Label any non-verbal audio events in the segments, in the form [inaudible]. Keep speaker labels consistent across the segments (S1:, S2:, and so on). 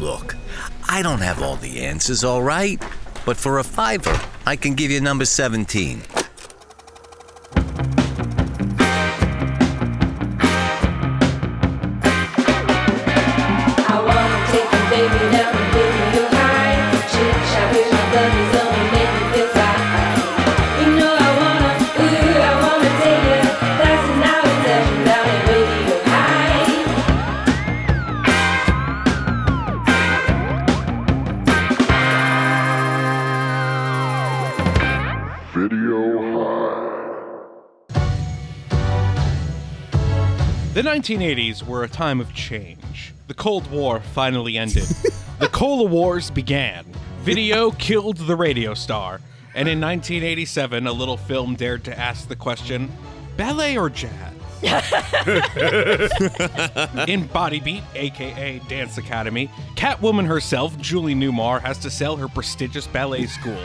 S1: Look, I don't have all the answers, all right? But for a fiver, I can give you number 17.
S2: 1980s were a time of change. The Cold War finally ended. the Cola Wars began. Video killed the radio star. And in 1987, a little film dared to ask the question ballet or jazz? [laughs] [laughs] in Body Beat, aka Dance Academy, Catwoman herself, Julie Newmar, has to sell her prestigious ballet school.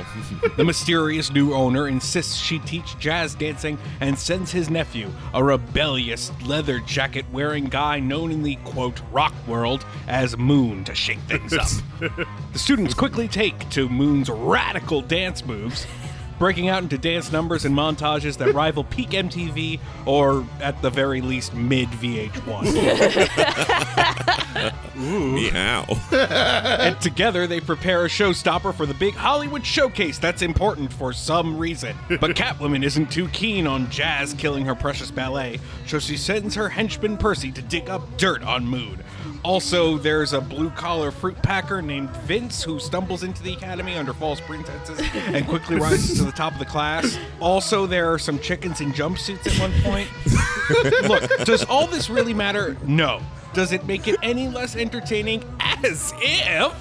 S2: the mysterious new owner insists she teach jazz dancing and sends his nephew, a rebellious leather jacket wearing guy known in the quote rock world as Moon, to shake things up. [laughs] the students quickly take to Moon's radical dance moves breaking out into dance numbers and montages that rival peak MTV or, at the very least, mid VH1.
S3: Meow.
S2: and together they prepare a showstopper for the big Hollywood showcase that's important for some reason. But Catwoman isn't too keen on Jazz killing her precious ballet, so she sends her henchman Percy to dig up dirt on Moon. Also, there's a blue collar fruit packer named Vince who stumbles into the academy under false pretenses and quickly [laughs] rises to the top of the class. Also, there are some chickens in jumpsuits at one point. [laughs] Look, does all this really matter? No. Does it make it any less entertaining? As if.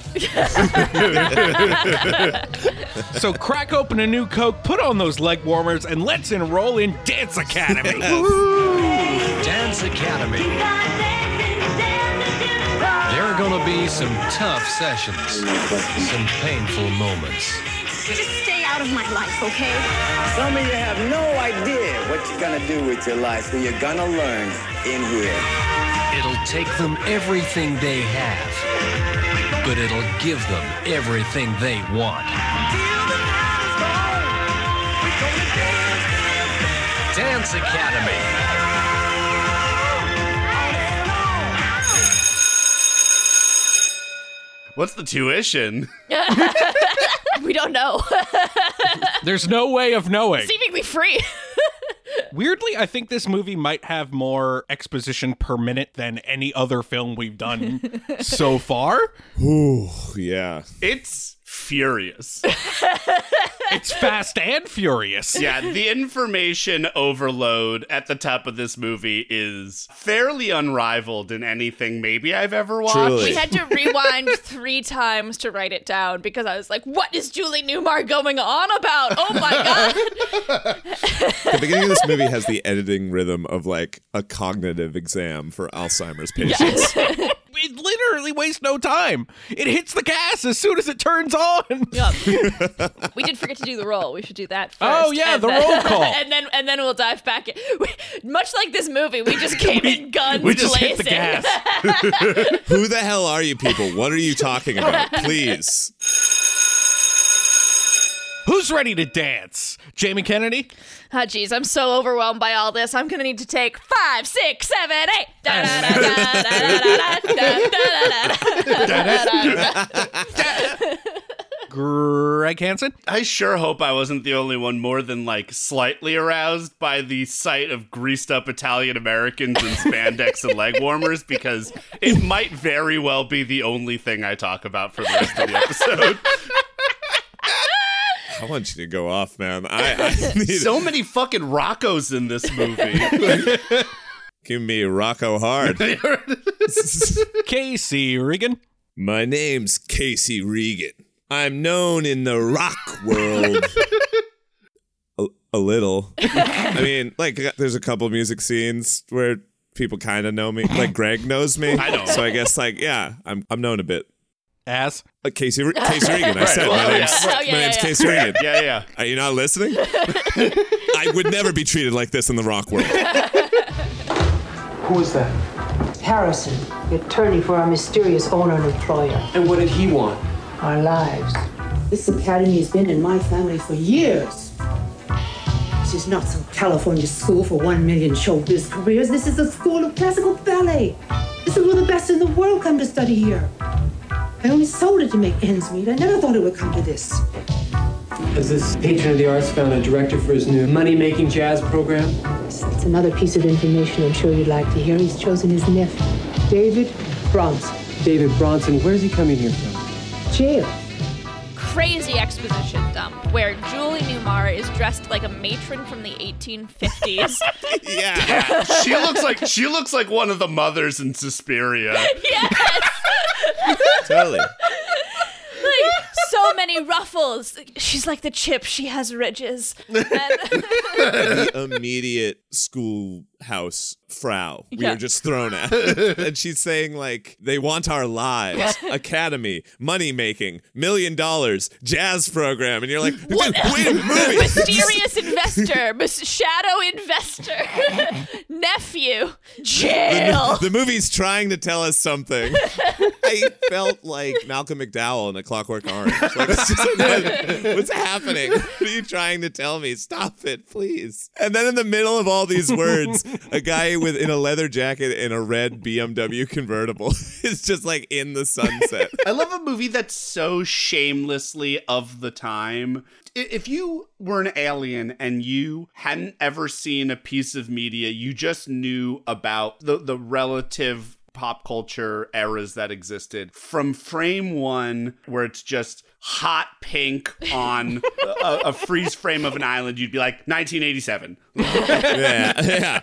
S2: [laughs] so crack open a new Coke, put on those leg warmers, and let's enroll in Dance Academy.
S4: Dance Academy. There are going to be some tough sessions, some painful moments.
S5: Just stay out of my life, okay?
S6: Some of you have no idea what you're gonna do with your life, so you're gonna learn in here.
S4: It'll take them everything they have, but it'll give them everything they want. Dance Academy.
S7: What's the tuition? [laughs]
S8: we don't know. [laughs]
S2: There's no way of knowing.
S8: Seemingly free. [laughs]
S2: Weirdly, I think this movie might have more exposition per minute than any other film we've done so far.
S3: Ooh, yeah.
S7: It's furious. [laughs]
S2: It's fast and furious.
S7: yeah, the information overload at the top of this movie is fairly unrivaled in anything maybe I've ever watched.
S3: Truly.
S8: we had to rewind [laughs] three times to write it down because I was like, what is Julie Newmar going on about? Oh my [laughs] God.
S3: The beginning of this movie has the editing rhythm of like a cognitive exam for Alzheimer's patients.
S2: It literally wastes no time. It hits the gas as soon as it turns on.
S8: Yeah. [laughs] we did forget to do the roll. We should do that oh, first.
S2: Oh, yeah, the
S8: then-
S2: roll call. [laughs]
S8: and then and then we'll dive back in. We, much like this movie, we just [laughs] came in guns
S2: We just
S8: blazing.
S2: hit the gas.
S3: Who the hell are you people? What are you talking about? Please.
S2: Who's ready to dance? Jamie Kennedy?
S8: Oh, jeez, I'm so overwhelmed by all this. I'm going to need to take five, six, seven, eight.
S2: Greg Hansen?
S7: I sure hope I wasn't the only one more than like slightly aroused by the sight of greased up Italian Americans in spandex and leg warmers because it might very well be the only thing I talk about for the rest of the episode.
S3: I want you to go off, man. I, I [laughs] [laughs] need
S7: so many fucking Roccos in this movie. [laughs]
S3: give me Rocco Hard.
S2: Casey Regan?
S3: My name's Casey Regan. I'm known in the rock world. a, a little. I mean, like, there's a couple music scenes where people kind of know me. Like, Greg knows me.
S7: I know.
S3: So I guess, like, yeah, I'm I'm known a bit.
S2: As?
S3: Uh, Casey, Re- [laughs] Casey Regan. I said my name's.
S8: Oh, yeah,
S3: my name's
S8: yeah,
S3: Casey Regan.
S7: yeah, yeah.
S3: Are you not listening? [laughs] I would never be treated like this in the rock world.
S9: Who is that? Harrison, the attorney for our mysterious owner and employer.
S10: And what did he want?
S9: Our lives. This academy has been in my family for years. This is not some California school for one million showbiz careers. This is a school of classical ballet. This is where the best in the world come to study here. I only sold it to make ends meet. I never thought it would come to this.
S10: Has this patron of the arts found a director for his new money-making jazz program?
S9: It's another piece of information I'm sure you'd like to hear. He's chosen his nephew, David Bronson.
S10: David Bronson, where's he coming here from?
S9: Jail.
S8: Crazy exposition dump where Julie Newmar is dressed like a matron from the 1850s. [laughs]
S3: yeah. [laughs]
S7: she looks like she looks like one of the mothers in Suspiria. [laughs]
S8: yes.
S3: Totally.
S8: Like so many ruffles. She's like the chip. She has ridges. [laughs] And-
S3: the immediate schoolhouse frau we
S8: Yeah.
S3: were just thrown at. [laughs] and she's saying, like, they want our lives, academy, money making, million dollars, jazz program. And you're like,
S8: What?
S3: wait a movie. [laughs]
S8: Mysterious investor, mis- shadow investor, nephew, jail.
S3: The movie's trying to tell us something. I felt like Malcolm McDowell in A Clockwork Orange. Like, it's [laughs] what's happening? What are you trying to tell me? Stop it, please. And then in the middle of all these words, a guy with in a leather jacket and a red BMW convertible [laughs] is just like in the sunset.
S7: I love a movie that's so shamelessly of the time. If you were an alien and you hadn't ever seen a piece of media, you just knew about the, the relative pop culture eras that existed from frame one where it's just hot pink on [laughs] a, a freeze frame of an island you'd be like 1987 [laughs]
S3: yeah, yeah.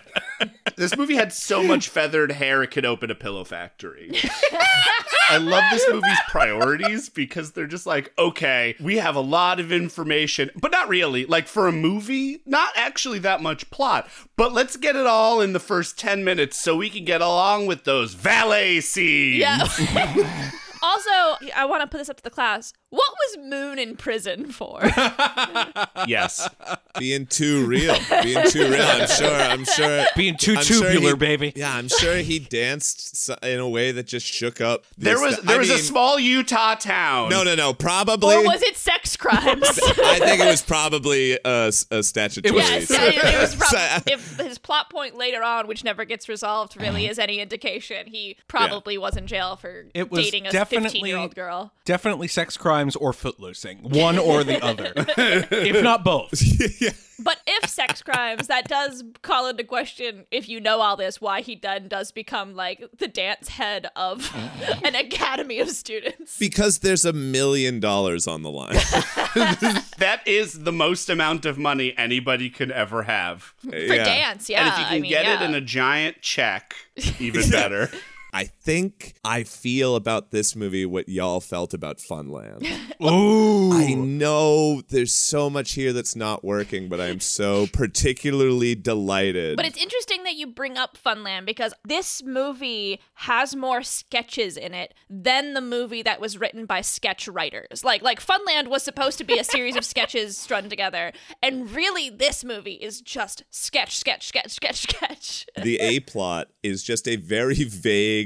S7: This movie had so [laughs] much feathered hair it could open a pillow factory. [laughs] I love this movie's priorities because they're just like, okay, we have a lot of information, but not really. Like for a movie, not actually that much plot, but let's get it all in the first 10 minutes so we can get along with those valet scenes.
S8: Yeah. [laughs] also, I want to put this up to the class. What was Moon in prison for? [laughs]
S7: yes.
S3: Being too real. Being too real. I'm sure. I'm sure.
S2: Being too
S3: I'm sure he-
S2: baby.
S3: Yeah, I'm sure he danced in a way that just shook up. the
S7: There was
S3: sta-
S7: there
S3: I
S7: was a small Utah town.
S3: No, no, no. Probably.
S8: or was it sex crimes? [laughs]
S3: I think it was probably a, a statutory.
S8: Yes, yeah, it, it was [laughs] prob-
S3: uh,
S8: if his plot point later on, which never gets resolved, really is any indication, he probably was in jail for
S2: It was
S8: dating a fifteen-year-old girl.
S2: Definitely sex crimes or footloosing. One or the other. [laughs] if not both. [laughs]
S8: But if sex crimes, that does call into question, if you know all this, why he then does become like the dance head of mm-hmm. an academy of students.
S3: Because there's a million dollars on the line. [laughs]
S7: that is the most amount of money anybody could ever have.
S8: For dance, yeah.
S7: And if you can
S8: I mean,
S7: get it in a giant check, even better.
S3: I think I feel about this movie what y'all felt about Funland. [laughs]
S2: Ooh.
S3: I know there's so much here that's not working, but I'm so particularly delighted.
S8: But it's interesting that you bring up Funland because this movie has more sketches in it than the movie that was written by sketch writers. Like like Funland was supposed to be a series of sketches [laughs] strung together, and really this movie is just sketch, sketch, sketch, sketch, sketch.
S3: the A [laughs] plot is just a very vague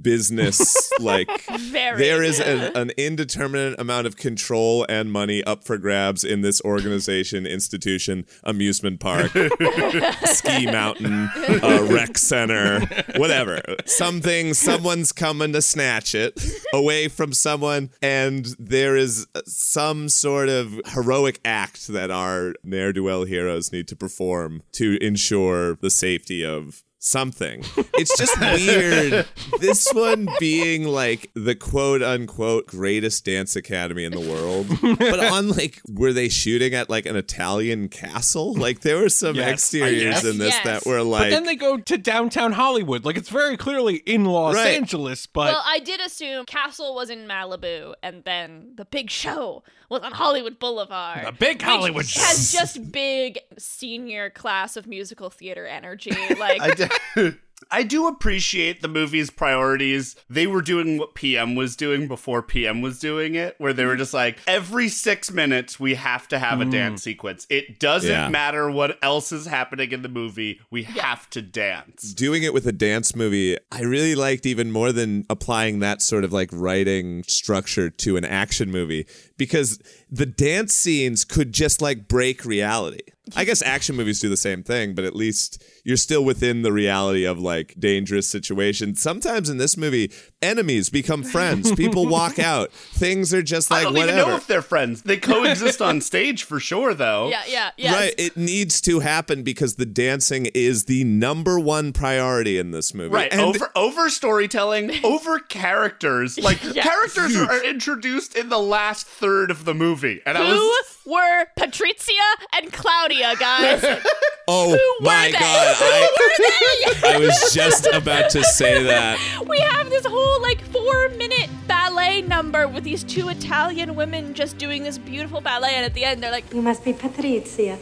S3: business [laughs] like
S8: Very.
S3: there is an, an indeterminate amount of control and money up for grabs in this organization institution amusement park [laughs] ski mountain uh, rec center whatever something someone's coming to snatch it away from someone and there is some sort of heroic act that our ne'er-do-well heroes need to perform to ensure the safety of something. It's just weird. [laughs] This one being like the quote unquote greatest dance academy in the world. But [laughs] on like, were they shooting at like an Italian castle? Like, there were some
S2: Yes.
S3: exteriors in this
S8: Yes.
S3: that were like.
S2: But
S3: like.
S2: then they go to downtown Hollywood. Like it's very clearly in Los
S3: Right.
S2: Angeles, but
S8: well, I did assume Castle was in Malibu, and then the big show was on Hollywood Boulevard.
S2: The big Hollywood show.
S8: has just big senior class of musical theater energy. [laughs] Like
S7: I d- I do appreciate the movie's priorities. They were doing what PM was doing before PM was doing it, where they were just like, every six minutes, we have to have a mm. dance sequence. It doesn't
S3: Yeah.
S7: matter what else is happening in the movie, we have to dance.
S3: doing it with a dance movie, I really liked even more than applying that sort of like writing structure to an action movie because the dance scenes could just like break reality. I guess action movies do the same thing, but at least you're still within the reality of like dangerous situations. Sometimes in this movie, enemies become [laughs] friends. People walk out. Things are just
S7: I
S3: like
S7: don't
S3: whatever.
S7: even know if they're friends. They coexist on stage for sure, though.
S8: Yeah, yeah, yeah.
S3: Right, it needs to happen because the dancing is the number one priority in this movie.
S7: Right,
S3: And
S7: over over storytelling, [laughs] over characters. Like [laughs]
S8: Yes.
S7: characters are introduced in the last third of the movie, and I was
S8: were Patrizia and Claudia, guys? [laughs]
S3: Oh
S8: Who were
S3: my
S8: they?
S3: god,
S8: Who
S3: I,
S8: were they? [laughs]
S3: I was just about to say that.
S8: we have this whole like four minute ballet number with these two Italian women just doing this beautiful ballet, and at the end they're like,
S5: You must be Patrizia.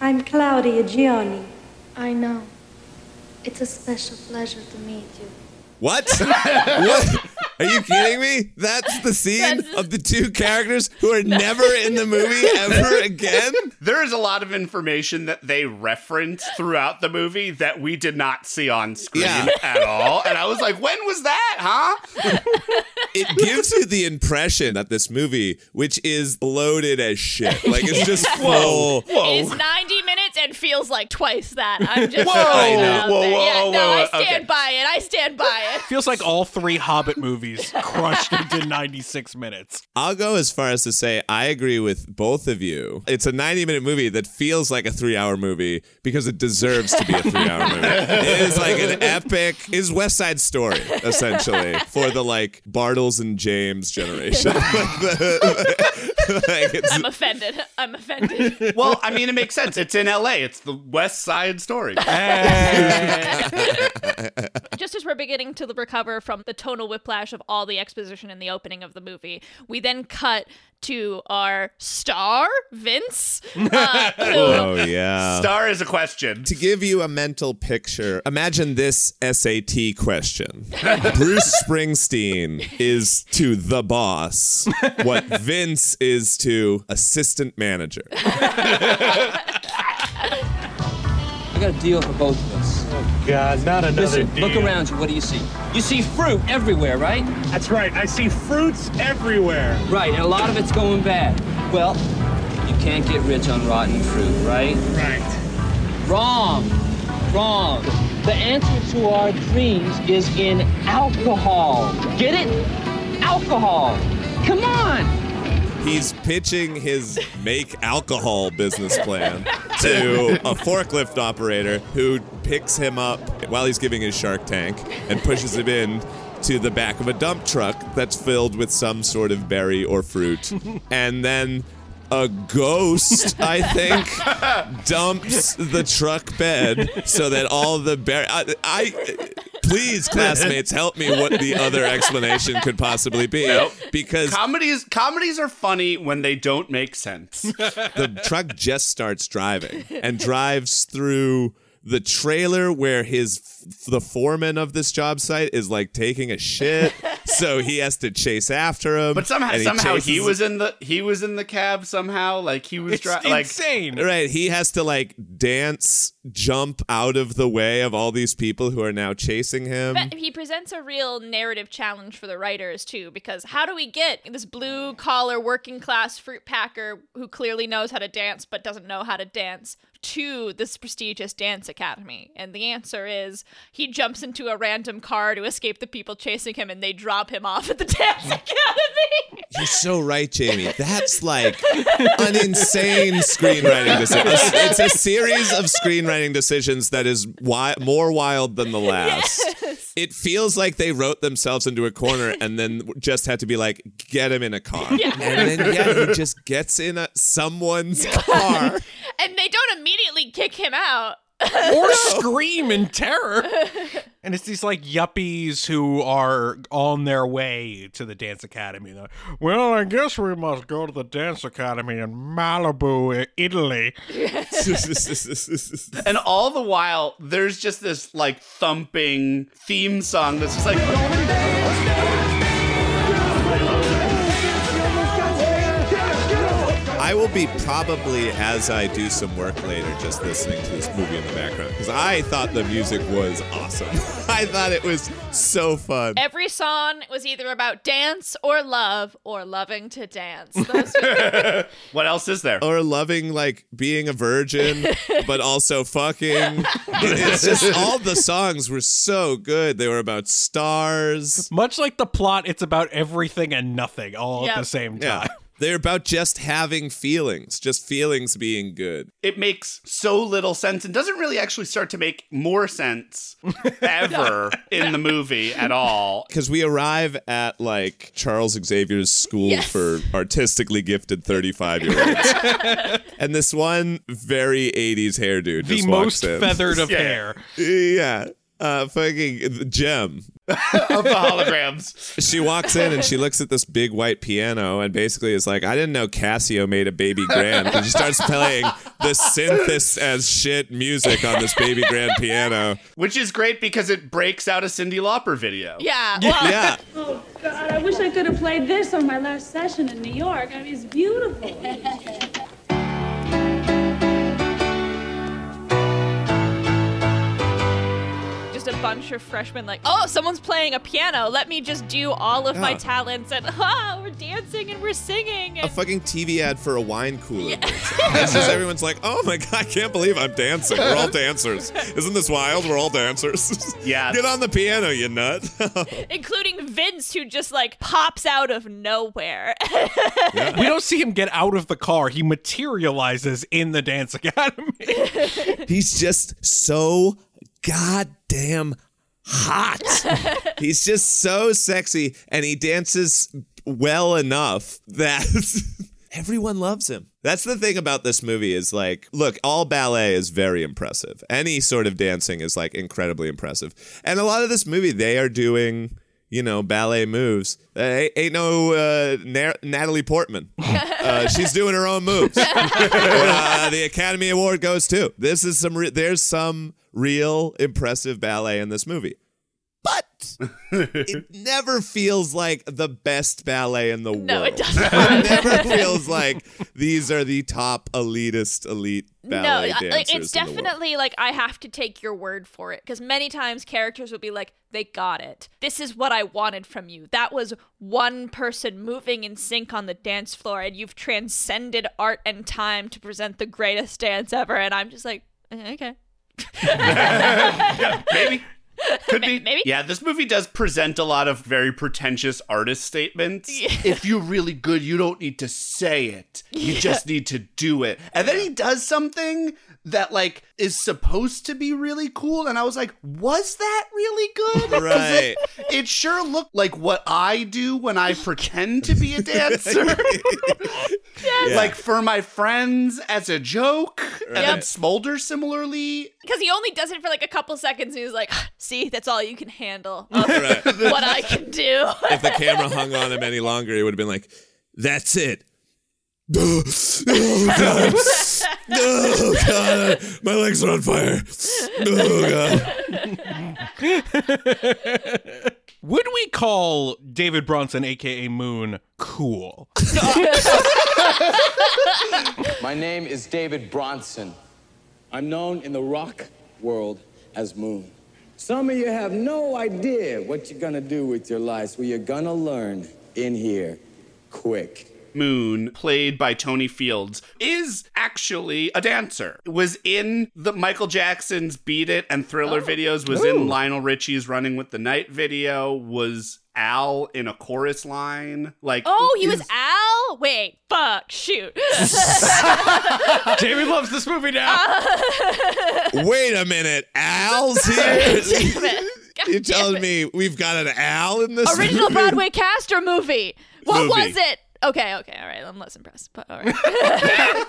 S5: I'm Claudia Gioni. I know. It's a special pleasure to meet you.
S3: What? [laughs] what? Are you kidding me? That's the scene
S8: That's-
S3: of the two characters who are never in the movie [laughs] ever again?
S7: there is a lot of information that they reference throughout the movie that we did not see on screen
S3: Yeah.
S7: at all, and I was like, when was that, huh? [laughs]
S3: It gives you the impression that this movie, which is loaded as shit, like it's just
S7: Whoa,
S3: full.
S7: whoa.
S8: it's 90 minutes and feels like twice that. I'm [laughs] just
S7: Whoa,
S8: throwing that
S7: I know.
S8: out
S7: whoa, whoa,
S8: yeah,
S7: whoa,
S8: no,
S7: whoa,
S8: I stand
S7: okay.
S8: by it. I stand by it. [laughs]
S2: Feels like all three Hobbit movies [laughs] crushed into 96 minutes.
S3: I'll go as far as to say I agree with both of you. It's a 90 minute movie that feels like a three hour movie because it deserves to be a three hour movie. It is like an epic, is West Side Story, essentially, for the like Bartles and James generation. Like it's-
S8: I'm offended. I'm offended. [laughs]
S7: Well, I mean, it makes sense. It's in L.A. It's the West Side Story. [laughs]
S8: Just as we're beginning to recover from the tonal whiplash of all the exposition in the opening of the movie, we then cut to our star, Vince. Uh, [laughs] who,
S3: oh, yeah.
S7: Star is a question.
S3: To give you a mental picture, imagine this SAT question. Bruce Springsteen is to the boss what Vince is to assistant manager. [laughs]
S11: I got a deal for both of us.
S10: Oh, God, not another
S11: Listen,
S10: deal.
S11: look around you. What do you see? You see fruit everywhere, right?
S10: That's right. I see fruits everywhere.
S11: Right, and a lot of it's going bad. Well, you can't get rich on rotten fruit, right?
S10: Right.
S11: Wrong. Wrong. The answer to our dreams is in alcohol. Get it? Alcohol. Come on.
S3: He's pitching his make alcohol business plan [laughs] to a forklift operator who picks him up while he's giving his Shark Tank and pushes him in to the back of a dump truck that's filled with some sort of berry or fruit. [laughs] And then a ghost, I think, dumps the truck bed so that all the bear. I, I please, classmates, help me. What the other explanation could possibly be?
S7: Nope.
S3: Because
S7: Comedies comedies are funny when they don't make sense.
S3: the truck just starts driving and drives through the trailer where his the foreman of this job site is like taking a shit so he has to chase after him
S7: But somehow
S3: and
S7: somehow he was in the he was in the cab somehow like he was
S2: It's
S7: dri- like
S2: insane.
S3: right he has to like dance jump out of the way of all these people who are now chasing him
S8: But he presents a real narrative challenge for the writers too, because how do we get this blue collar working class fruit packer who clearly knows how to dance but doesn't know how to dance to this prestigious dance academy? And the answer is he jumps into a random car to escape the people chasing him, and they drop him off at the [laughs] dance academy.
S3: You're so right, Jamie. That's like an insane screenwriting decision. It's a series of screenwriting decisions that is wi- more wild than the [laughs] last. It feels like they wrote themselves into a corner and then just had to be like, get him in a car. And then, yeah, he just gets in a, someone's car. [laughs]
S8: and they don't immediately kick him out. [laughs]
S2: or scream in terror. [laughs] And it's these like yuppies who are on their way to the dance academy. They're, well, I guess we must go to the dance academy in Malibu, Italy. [laughs]
S7: and all the while, there's just this like thumping theme song that's just like.
S3: Will be probably as I do some work later just listening to this movie in the background because I thought the music was awesome. [laughs] I thought it was so fun.
S8: Every song was either about dance or love or loving to dance. Those [laughs] [laughs]
S7: what else is there?
S3: Or loving like being a virgin, but also fucking. It's just all the songs were so good. They were about stars.
S2: Much like the plot, it's about everything and nothing all at the same
S3: Yeah.
S2: Time.
S3: They're about just having feelings, just feelings being good.
S7: It makes so little sense and doesn't really actually start to make more sense [laughs] ever in the movie at all.
S3: Because we arrive at like Charles Xavier's school
S8: Yes.
S3: for artistically gifted 35 year olds. [laughs] and this one very 80s hair dude
S2: The
S3: just
S2: most
S3: in.
S2: feathered of
S7: Yeah.
S2: hair.
S3: Yeah. Uh, fucking Jem. [laughs]
S7: of the holograms.
S3: She walks in and she looks at this big white piano and basically is like, I didn't know Casio made a baby grand. And she starts playing the synthis as shit music on this baby grand piano.
S7: Which is great because it breaks out a Cyndi Lauper video.
S8: yeah. Well,
S3: Yeah.
S5: Oh, God, I wish I could have played this on my last session in New York. I mean, it's beautiful. [laughs]
S8: just a bunch of freshmen like, oh, someone's playing a piano. Let me just do all of my talents and [laughs] ah, we're dancing and we're singing.
S3: A fucking TV ad for a wine cooler. It's just everyone's like, oh my God, I can't believe I'm dancing. We're all dancers. Isn't this wild? We're all dancers. [laughs]
S7: Yeah.
S3: Get on the piano, you nut. [laughs]
S8: including Vince, who just like pops out of nowhere.
S2: We don't see him get out of the car. He materializes in the dance academy.
S3: He's just so goddamn hot. [laughs] He's just so sexy and he dances well enough that [laughs] everyone loves him. That's the thing about this movie is like, look, all ballet is very impressive. Any sort of dancing is like incredibly impressive. And a lot of this movie, they are doing, you know, ballet moves. Uh, ain't, ain't no uh, Na- Natalie Portman. [laughs] Uh, she's doing her own moves. uh, the Academy Award goes too. This is some. Re- there's some real impressive ballet in this movie, but [laughs] it never feels like the best ballet in the world.
S8: No, it doesn't. [laughs]
S3: it never feels like these are the top elitist elite
S8: no,
S3: ballet
S8: I-
S3: dancers.
S8: like it's
S3: in the world.
S8: definitely like I have to take your word for it because many times characters will be like, "They got it. This is what I wanted from you. That was one person moving in sync on the dance floor, and you've transcended art and time to present the greatest dance ever." And I'm just like, "Eh, [laughs] okay.
S7: Maybe. Could be.
S8: Maybe.
S7: Yeah, this movie does present a lot of very pretentious artist statements. If you're really good, you don't need to say it. You just need to do it. And then he does something that like is supposed to be really cool and I was like, "Was that really good [laughs]
S3: Right.
S7: It, it sure looked like what I do when I pretend to be a dancer. [laughs]
S3: Yeah.
S7: Like for my friends as a joke. And then Smolder similarly.
S8: Because he only does it for like a couple seconds, and he's like, ah, "See, that's all you can handle
S3: Right. [laughs]
S8: what I can do."
S3: if the camera hung on him any longer, he would have been like, "That's it." [laughs] oh god! Oh god! My legs are on fire. Oh god!
S2: Would we call David Bronson, aka Moon, cool?
S12: My name is David Bronson. I'm known in the rock world as Moon. Some of you have no idea what you're gonna do with your lives. Well, you're gonna learn in here quick.
S7: Moon, played by Tony Fields, is actually a dancer. Was in the Michael Jackson's Beat It and Thriller oh. videos, was in Lionel Richie's Running with the Night video, was Al in a chorus line. Like
S8: Oh, he was Al. Wait, fuck, shoot. [laughs]
S2: Jamie loves this movie now. [laughs]
S3: Wait a minute, Al's [laughs] here.
S8: God
S3: You're telling
S8: it.
S3: me we've got an Al in this
S8: Original
S3: movie?
S8: Broadway cast or movie? What
S3: Movie.
S8: was it? Okay, okay, all right. I'm less impressed, but all right. [laughs]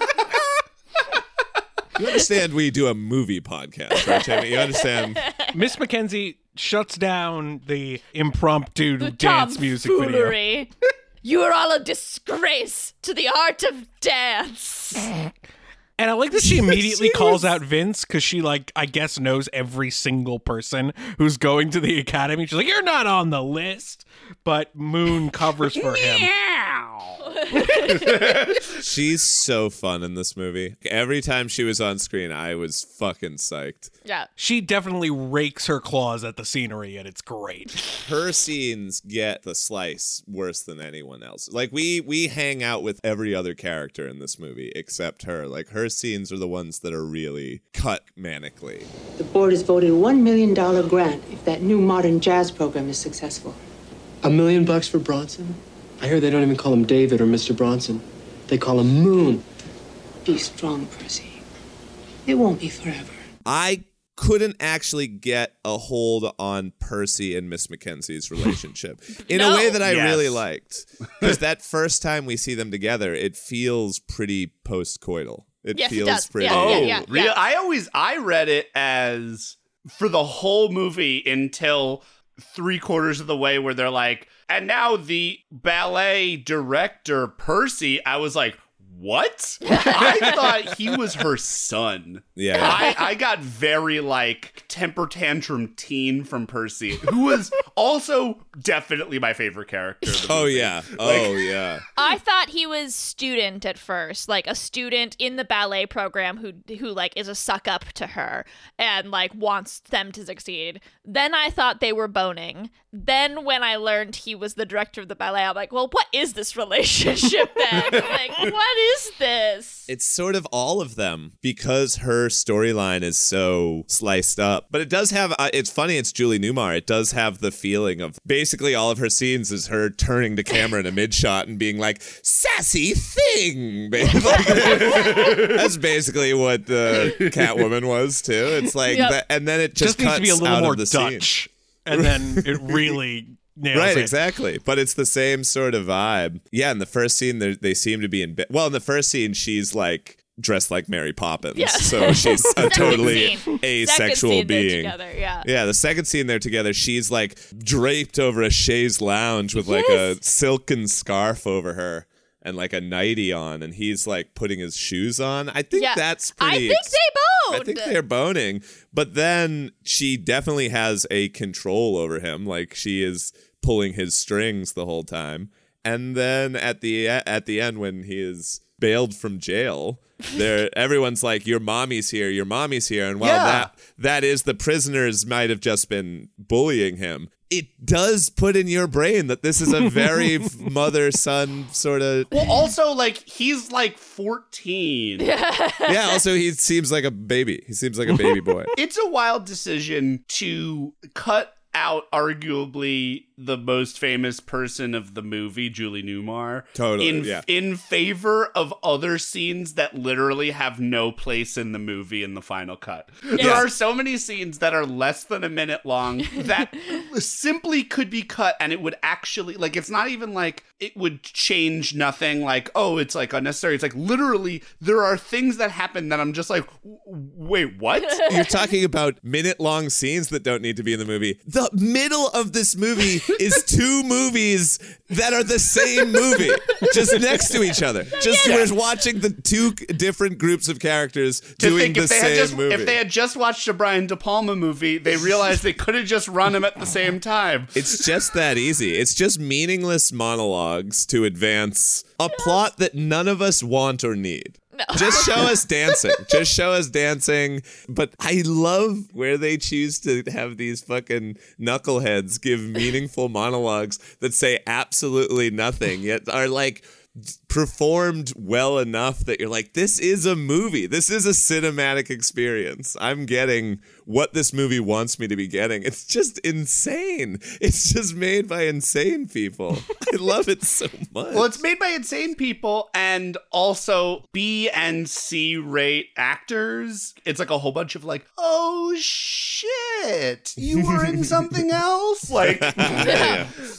S3: You understand we do a movie podcast, right, Jamie? You understand? [laughs]
S2: Miss Mackenzie shuts down the impromptu dance music video.
S8: You are all a disgrace to the art of dance.
S2: And I like that she immediately [laughs] calls out Vince because she, like, I guess knows every single person who's going to the academy. She's like, "You're not on the list," but Moon covers for him. [laughs]
S3: She's so fun in this movie. Every time she was on screen, I was fucking psyched.
S8: Yeah.
S2: She definitely rakes her claws at the scenery, and it's great.
S3: Her scenes get the slice worse than anyone else. Like we we hang out with every other character in this movie except her. Like her scenes are the ones that are really cut manically.
S9: The board has voted a $1 million grant if that new modern jazz program is successful.
S10: A million bucks for Bronson? I hear they don't even call him David or Mr. Bronson. They call him Moon.
S9: Be strong, Percy. It won't be forever.
S3: I couldn't actually get a hold on Percy and Miss Mackenzie's relationship [laughs] in a way that I
S2: Yes.
S3: really liked. Because [laughs] that first time we see them together, it feels pretty post-coital. It
S8: Yes, it
S3: feels
S8: does.
S3: pretty.
S8: Yeah,
S7: Oh,
S8: yeah, yeah,
S7: real?
S8: yeah.
S7: I always I read it as for the whole movie until three quarters of the way where they're like, and now the ballet director Percy. I was like, what? I [laughs] thought he was her son.
S3: Yeah.
S7: I, I got very like temper tantrum teen from Percy, who was also definitely my favorite character.
S3: Oh yeah. [laughs] Oh yeah.
S8: I thought he was student at first, like a student in the ballet program who who like is a suck up to her and like wants them to succeed. Then I thought they were boning. Then when I learned he was the director of the ballet, I'm like, well, what is this relationship then? [laughs] like, what is this?
S3: It's sort of all of them because her storyline is so sliced up. But it does have, uh, it's funny, it's Julie Newmar. It does have the feeling of basically all of her scenes is her turning to camera in a mid shot and being like, sassy thing. [laughs] Like, that's basically what the Catwoman was too. It's like,
S8: Yep.
S3: that, and then it
S2: Just
S3: just,
S2: needs
S3: cuts
S2: to be a little
S3: out
S2: more
S3: of the scene.
S2: Dutch, and then [laughs] it really nails it.
S3: Right,
S2: it.
S3: exactly. But it's the same sort of vibe. Yeah, in the first scene, they they seem to be in bed. Well, in the first scene, she's like dressed like Mary Poppins.
S8: Yeah.
S3: So she's a [laughs] totally
S8: scene.
S3: asexual
S8: scene
S3: being.
S8: together, yeah.
S3: Yeah, the second scene they're together, she's like draped over a chaise lounge with like a silken scarf over her and like a nightie on, and he's like putting his shoes on. I think
S8: Yeah.
S3: that's
S8: I think
S3: ex-
S8: they boned.
S3: I think they're boning, but then she definitely has a control over him. Like she is pulling his strings the whole time. And then at the at the end, when he is bailed from jail, there [laughs] everyone's like, "Your mommy's here. Your mommy's here." And while
S7: Yeah.
S3: that that is the prisoners might have just been bullying him. It does put in your brain that this is a very [laughs] mother son sort of.
S7: Well, also like he's like 14.
S3: Yeah. Also, he seems like a baby. He seems like a baby boy. [laughs]
S7: it's a wild decision to cut out arguably the most famous person of the movie, Julie Newmar.
S3: Totally,
S7: In
S3: yeah.
S7: in favor of other scenes that literally have no place in the movie in the final cut. There are so many scenes that are less than a minute long [laughs] that simply could be cut and it would actually like it's not even like it would change nothing like oh it's like unnecessary it's like literally there are things that happen that I'm just like wait what
S3: You're talking about minute long scenes that don't need to be in the movie. The middle of this movie is two movies that are the same movie, just next to each other. Just we're watching the two different groups of characters
S7: to
S3: doing the
S7: if they
S3: same
S7: had just
S3: movie.
S7: if they had just watched a Brian De Palma movie, they realized they could have just run them at the same time.
S3: It's just that easy. It's just meaningless monologues to advance a plot that none of us want or need. [laughs] Just show us [laughs] dancing. Just show us dancing. But I love where they choose to have these fucking knuckleheads give meaningful monologues that say absolutely nothing, yet are like performed well enough that you're like, this is a movie. This is a cinematic experience. I'm getting what this movie wants me to be getting. It's just insane. It's just made by insane people. I [laughs] love it so much.
S7: Well, it's made by insane people and also B and C rate actors. It's like a whole bunch of like, oh shit, you were in [laughs] something else. Like,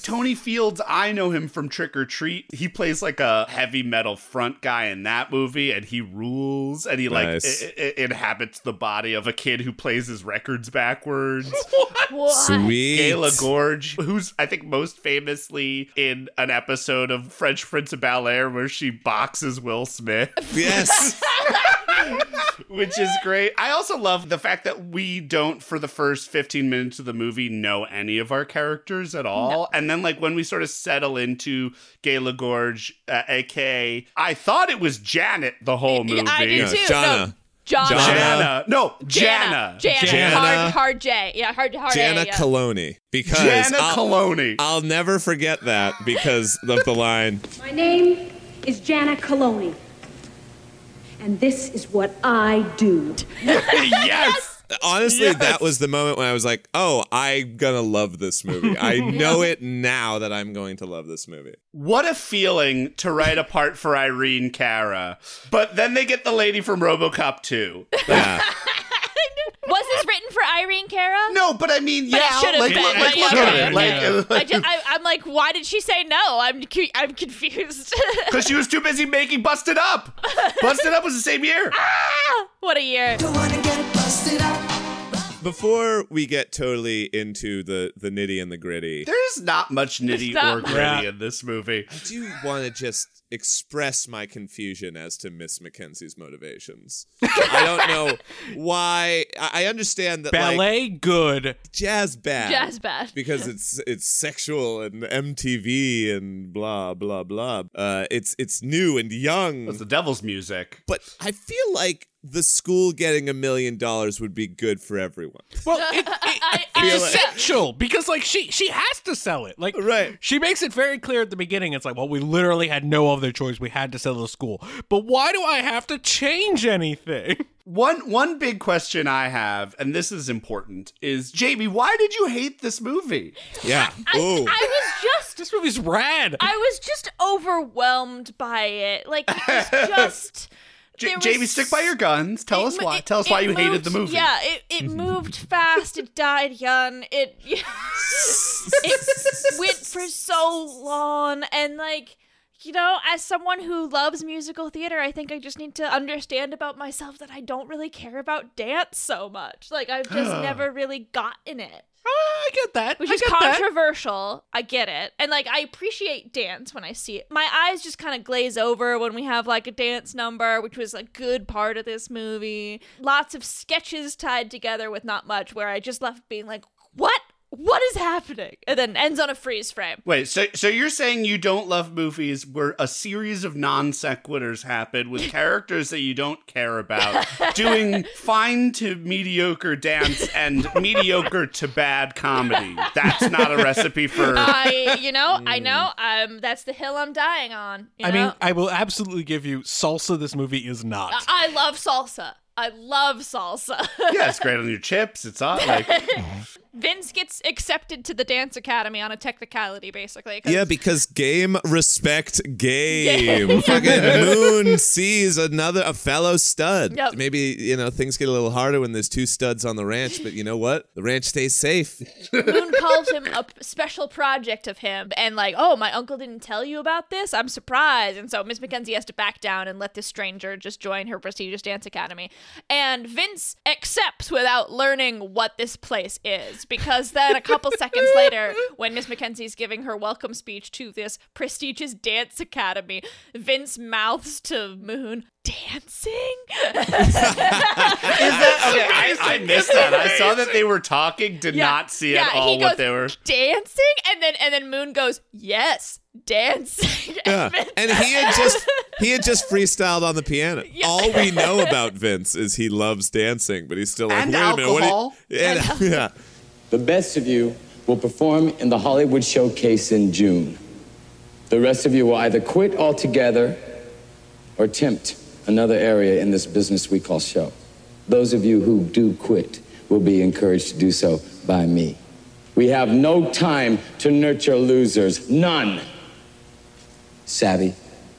S7: Tony Fields, I know him from Trick or Treat. He plays like a heavy metal front guy in that movie, and he rules. And he like i- i- inhabits the body of a kid who plays his records backwards. [laughs]
S8: What?
S3: Sweet.
S7: Galyn Görg, who's I think most famously in an episode of Fresh Prince of Bel Air where she boxes Will Smith. [laughs]
S3: Yes. [laughs]
S7: which is great. I also love the fact that we don't, for the first 15 minutes of the movie, know any of our characters at all. And then, like, when we sort of settle into Galyn Görg, uh, aka, I thought it was Janet the whole movie.
S8: I did
S3: Yeah,
S8: too.
S3: Jana.
S8: No, Jana.
S3: Jana.
S7: Jana. No, Jana.
S8: Jana.
S3: Jana.
S8: Hard, hard J. Yeah, hard, hard
S3: Jana
S8: A. Yeah.
S3: Coloni. Because
S7: Jana
S3: I'll,
S7: Coloni.
S3: I'll never forget that because of the line. [laughs]
S5: My name is Jana Coloni. And this is what I do. [laughs]
S7: yes.
S3: Honestly,
S7: Yes.
S3: that was the moment when I was like, "Oh, I'm gonna love this movie. I [laughs] know it now that I'm going to love this movie."
S7: What a feeling to write a part for Irene Cara. But then they get the lady from Robocop 2.
S3: Yeah. [laughs]
S8: Irene Cara?
S7: No, but I mean,
S8: But it
S7: yeah,
S8: should have
S7: like,
S8: been,
S7: like,
S8: but
S7: like,
S8: yeah,
S7: look at it, like,
S8: I just, I, I'm like, why did she say no? I'm, cu- I'm confused. [laughs]
S7: Because she was too busy making Busted Up. Busted Up was the same year.
S8: Ah, what a year.
S3: Before we get totally into the the nitty and the gritty,
S7: There's not much nitty
S8: not
S7: or
S8: much.
S7: gritty
S2: Yeah.
S7: in this movie.
S3: I do want to just express my confusion as to Miss Mackenzie's motivations. I don't know why. I I understand that like
S2: Ballet, good.
S3: jazz bad.
S8: Jazz bad.
S3: because [laughs] it's it's sexual and MTV and blah blah blah. Uh, it's it's new and young,
S7: It's the devil's music.
S3: but I feel like the school getting a million dollars would be good for everyone.
S2: Well, it, [laughs] it,
S8: I,
S2: it's
S8: I,
S2: essential because like she she has to sell it. Like
S3: Right.
S2: she makes it very clear at the beginning. It's like, well, we literally had no other choice. We had to sell the school. But why do I have to change anything? [laughs]
S7: One one big question I have, and this is important, is Jamie, why did you hate this movie?
S3: Yeah.
S8: I,
S3: Ooh.
S8: I was just
S2: This movie's rad.
S8: I was just overwhelmed by it. Like it was [laughs] just
S7: J- Jamie, stick by your guns. Tell us why.
S8: it-
S7: Tell us why you hated the movie.
S8: Yeah, it, it [laughs] moved fast. It died young. It [laughs] it went for so long, and like you know, as someone who loves musical theater, I think I just need to understand about myself that I don't really care about dance so much. Like I've just never really gotten it.
S2: Ah, I get that.
S8: Which
S2: I
S8: is
S2: get that.
S8: controversial. I get it. And like I appreciate dance when I see it. My eyes just kind of glaze over when we have like a dance number, which was a good part of this movie. Lots of sketches tied together with not much where I just left being like, "What? What is happening?" And then ends on a freeze frame.
S7: Wait, so so you're saying you don't love movies where a series of non sequiturs happen with characters that you don't care about [laughs] doing fine to mediocre dance and [laughs] mediocre to bad comedy? That's not a recipe for. [laughs]
S8: I, you know, I know. Um, that's the hill I'm dying on. You
S2: I
S8: know?
S2: mean, I will absolutely give you salsa. This movie is not.
S8: I love salsa. I love salsa.
S7: yeah, it's great on your chips. It's all like [laughs]
S8: Vince gets accepted to the dance academy on a technicality, basically. 'cause-
S3: Yeah, because game respect game.
S8: Game.
S3: Fucking [laughs] Moon sees another a fellow stud.
S8: Yep.
S3: Maybe you know things get a little harder when there's two studs on the ranch, but you know what? The ranch stays safe.
S8: Moon calls him a special project of him, and like, oh, my uncle didn't tell you about this. I'm surprised, and so Miss Mackenzie has to back down and let this stranger just join her prestigious dance academy. And Vince accepts without learning what this place is, because then a couple seconds later, [laughs] when Miss Mackenzie's giving her welcome speech to this prestigious dance academy, Vince mouths to Moon, "Dancing."
S7: is that [laughs] okay, I, I missed that. I saw that they were talking, did
S8: Yeah,
S7: not see
S8: yeah,
S7: at all
S8: he
S7: what
S8: goes,
S7: they were.
S8: dancing and then and then moon goes yes dancing
S3: Yeah. And he had just he had just [laughs] freestyled on the piano.
S8: Yeah.
S3: All we know about Vince is he loves dancing, but he's still like,
S7: And
S3: wait a minute, what? do you-"
S7: alcohol.
S3: And- yeah.
S12: The best of you will perform in the Hollywood Showcase in June. The rest of you will either quit altogether or attempt another area in this business we call show. Those of you who do quit will be encouraged to do so by me. We have no time to nurture losers. None. Savvy?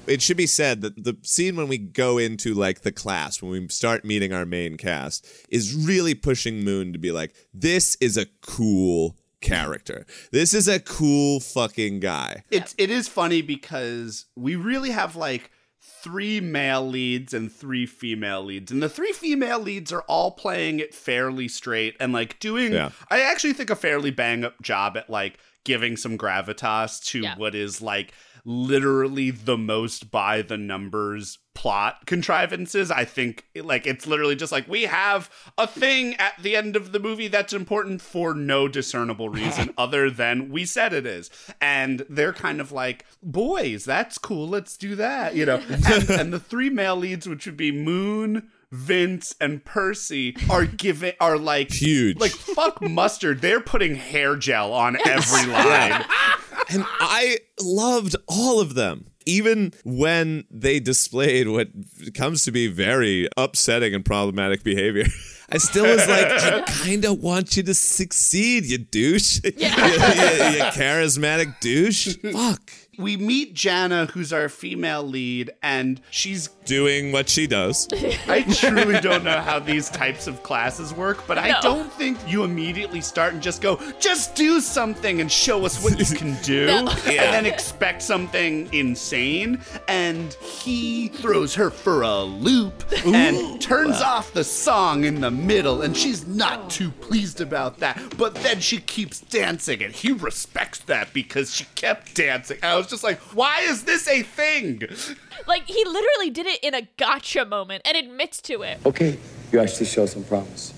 S3: it should be said that the scene when we go into like the class when we start meeting our main cast is really pushing moon to be like this is a cool character. This is a cool fucking guy.
S7: It's it is funny because we really have like three male leads and three female leads and the three female leads are all playing it fairly straight and like doing
S3: Yeah.
S7: i actually think a fairly bang up job at like giving some gravitas to
S8: Yeah.
S7: what is like literally the most by the numbers plot contrivances. I think like it's literally just like we have a thing at the end of the movie that's important for no discernible reason [laughs] other than we said it is. And they're kind of like boys that's cool let's do that you know? [laughs] And, and the three male leads which would be moon Vince and Percy are [laughs] giving are like
S3: Huge.
S7: like fuck [laughs] mustard. They're putting hair gel on every line. [laughs]
S3: And I loved all of them. Even when they displayed what comes to be very upsetting and problematic behavior, I still was like, I kind of want you to succeed, you douche. you, you- you charismatic douche. Fuck.
S7: We meet Jana, who's our female lead, and she's
S3: Doing what she does. [laughs]
S7: I truly don't know how these types of classes work, but I don't think you immediately start and just go, just do something and show us what you can do, [laughs]
S8: No.
S7: and then expect something insane. And he throws her for a loop and turns off the song in the middle, and she's not too pleased about that. But then she keeps dancing, and he respects that because she kept dancing. I was just like, why is this a thing?
S8: Like he literally did it in a gotcha moment and admits to it.
S12: Okay, you actually show some promise.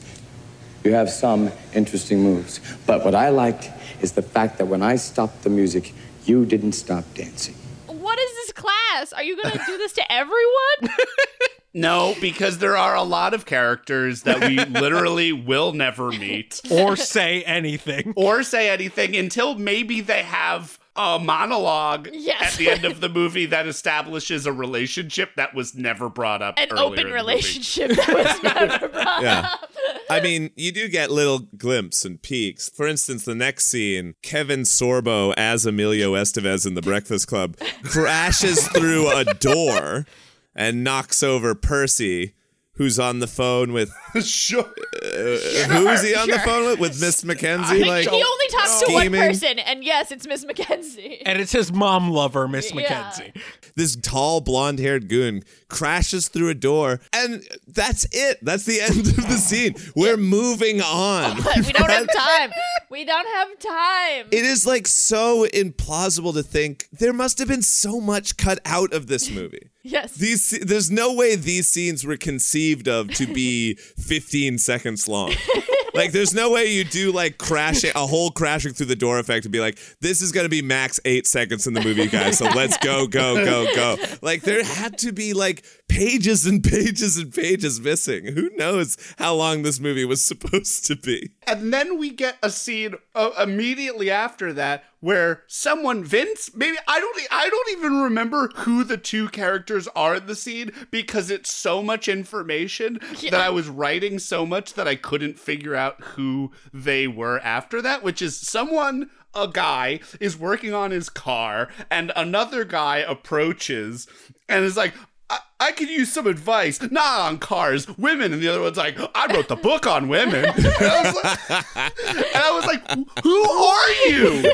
S12: You have some interesting moves. But what I liked is the fact that when I stopped the music, you didn't stop dancing.
S8: What is this class? Are you gonna do this to everyone? [laughs]
S7: No, because there are a lot of characters that we literally will never meet
S2: or say anything.
S7: or say anything until maybe they have a monologue
S8: Yes.
S7: at the end of [laughs] the movie that establishes a relationship that was never brought up.
S8: An open
S7: in the movie.
S8: relationship that was [laughs] never brought
S3: Yeah.
S8: up.
S3: I mean, you do get little glimpses and peaks. For instance, the next scene, Kevin Sorbo as Emilio Estevez in The Breakfast Club crashes through a door and knocks over Percy, who's on the phone with. [laughs]
S7: sure.
S3: Uh, who's he on the phone with? With Miss [laughs] Mackenzie? Like,
S8: he only talks to one person, and yes, it's Miss Mackenzie.
S2: And it's his mom lover, Miss
S8: Yeah.
S2: Mackenzie.
S3: this tall blonde haired goon crashes through a door, and that's it. That's the end of the scene. We're moving on. [laughs]
S8: we don't have time. We don't have time.
S3: It is like so implausible to think there must have been so much cut out of this movie.
S8: Yes.
S3: These there's no way these scenes were conceived of to be [laughs] 15 seconds long. Like there's no way you do like crashing a whole crashing through the door effect and be like this is going to be max 8 seconds in the movie guys. So let's go go go go. Like there had to be like pages and pages and pages missing. Who knows how long this movie was supposed to be.
S7: And then we get a scene uh, immediately after that where someone Vince maybe I don't I don't even remember who the two characters are in the scene because it's so much information that I was writing so much that I couldn't figure out who they were after that which is someone a guy is working on his car and another guy approaches and is like uh, I, I could use some advice, not on cars, women. And the other one's like, I wrote the book on women. [laughs] And I was like, and I was like who are you?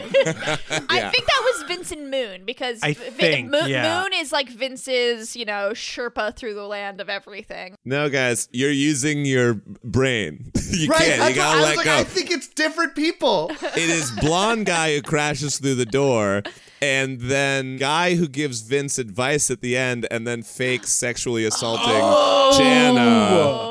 S8: I think that was Vincent Moon because
S2: I
S8: Vi-
S2: think,
S8: Mo-
S2: yeah.
S8: Moon is like Vince's, you know, Sherpa through the land of everything.
S3: No guys, you're using your brain. [laughs] you
S7: right?
S3: can't. You
S7: what-
S3: got to
S7: I was
S3: let
S7: like,
S3: go.
S7: I think it's different people. [laughs]
S3: it is blonde guy who crashes through the door and then guy who gives Vince advice at the end and then fakes sexually assaulting oh! Jana.
S8: Oh.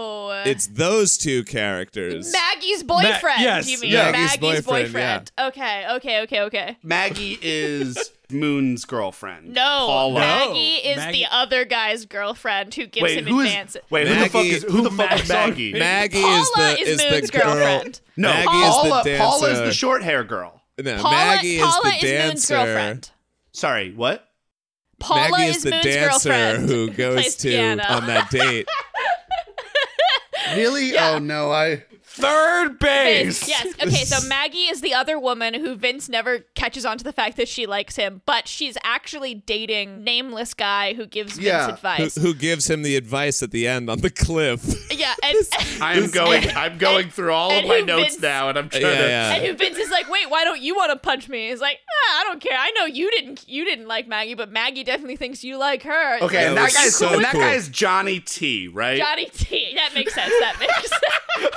S3: It's those two characters.
S8: Maggie's boyfriend.
S2: yes,
S8: you mean
S3: Maggie's
S8: Maggie's,
S3: boyfriend,
S8: boyfriend? Okay, okay, okay, okay.
S7: Maggie is Moon's girlfriend.
S8: No,
S7: Paula.
S8: Maggie is
S2: Maggie-
S8: the other guy's girlfriend who gives
S7: Wait,
S8: him
S7: who is?
S8: advances.
S7: Wait, who the fuck is who the fuck is Maggie?
S3: Maggie
S8: Paula
S3: is the
S8: is
S3: is,
S8: Moon's
S3: the girl.
S8: girlfriend.
S7: No,
S3: Maggie
S7: Paula.
S3: is the dancer.
S7: Paula is the short hair girl.
S3: No,
S8: Paula,
S3: Maggie
S8: Paula
S3: is the dancer.
S8: Moon's girlfriend.
S7: Sorry, what?
S8: Paula
S3: Maggie
S8: is,
S3: is the
S8: Moon's
S3: dancer
S8: girlfriend.
S3: who [laughs] goes to
S8: piano.
S3: on that date. [laughs]
S7: Really?
S8: Yeah.
S7: Oh no, I.
S2: Third base.
S8: Vince, yes. Okay, so [laughs] Maggie is the other woman who Vince never catches on to the fact that she likes him, but she's actually dating nameless guy who gives Vince advice.
S3: who gives him the advice at the end on the cliff? [laughs]
S8: yeah, and
S7: I'm [laughs] going. I'm going through all of my notes
S8: Vince-
S7: now, and I'm trying
S3: Yeah,
S7: to.
S3: yeah.
S8: and who Vince is like, wait, why don't you want to punch me? He's like, ah, I don't care. I know you didn't you didn't like Maggie, but Maggie definitely thinks you like her.
S7: Okay,
S8: like,
S7: and
S3: That
S7: that guy's
S3: so
S7: and that
S3: cool.
S7: guy is Johnny T, right?
S8: Johnny T. That makes sense. That makes sense.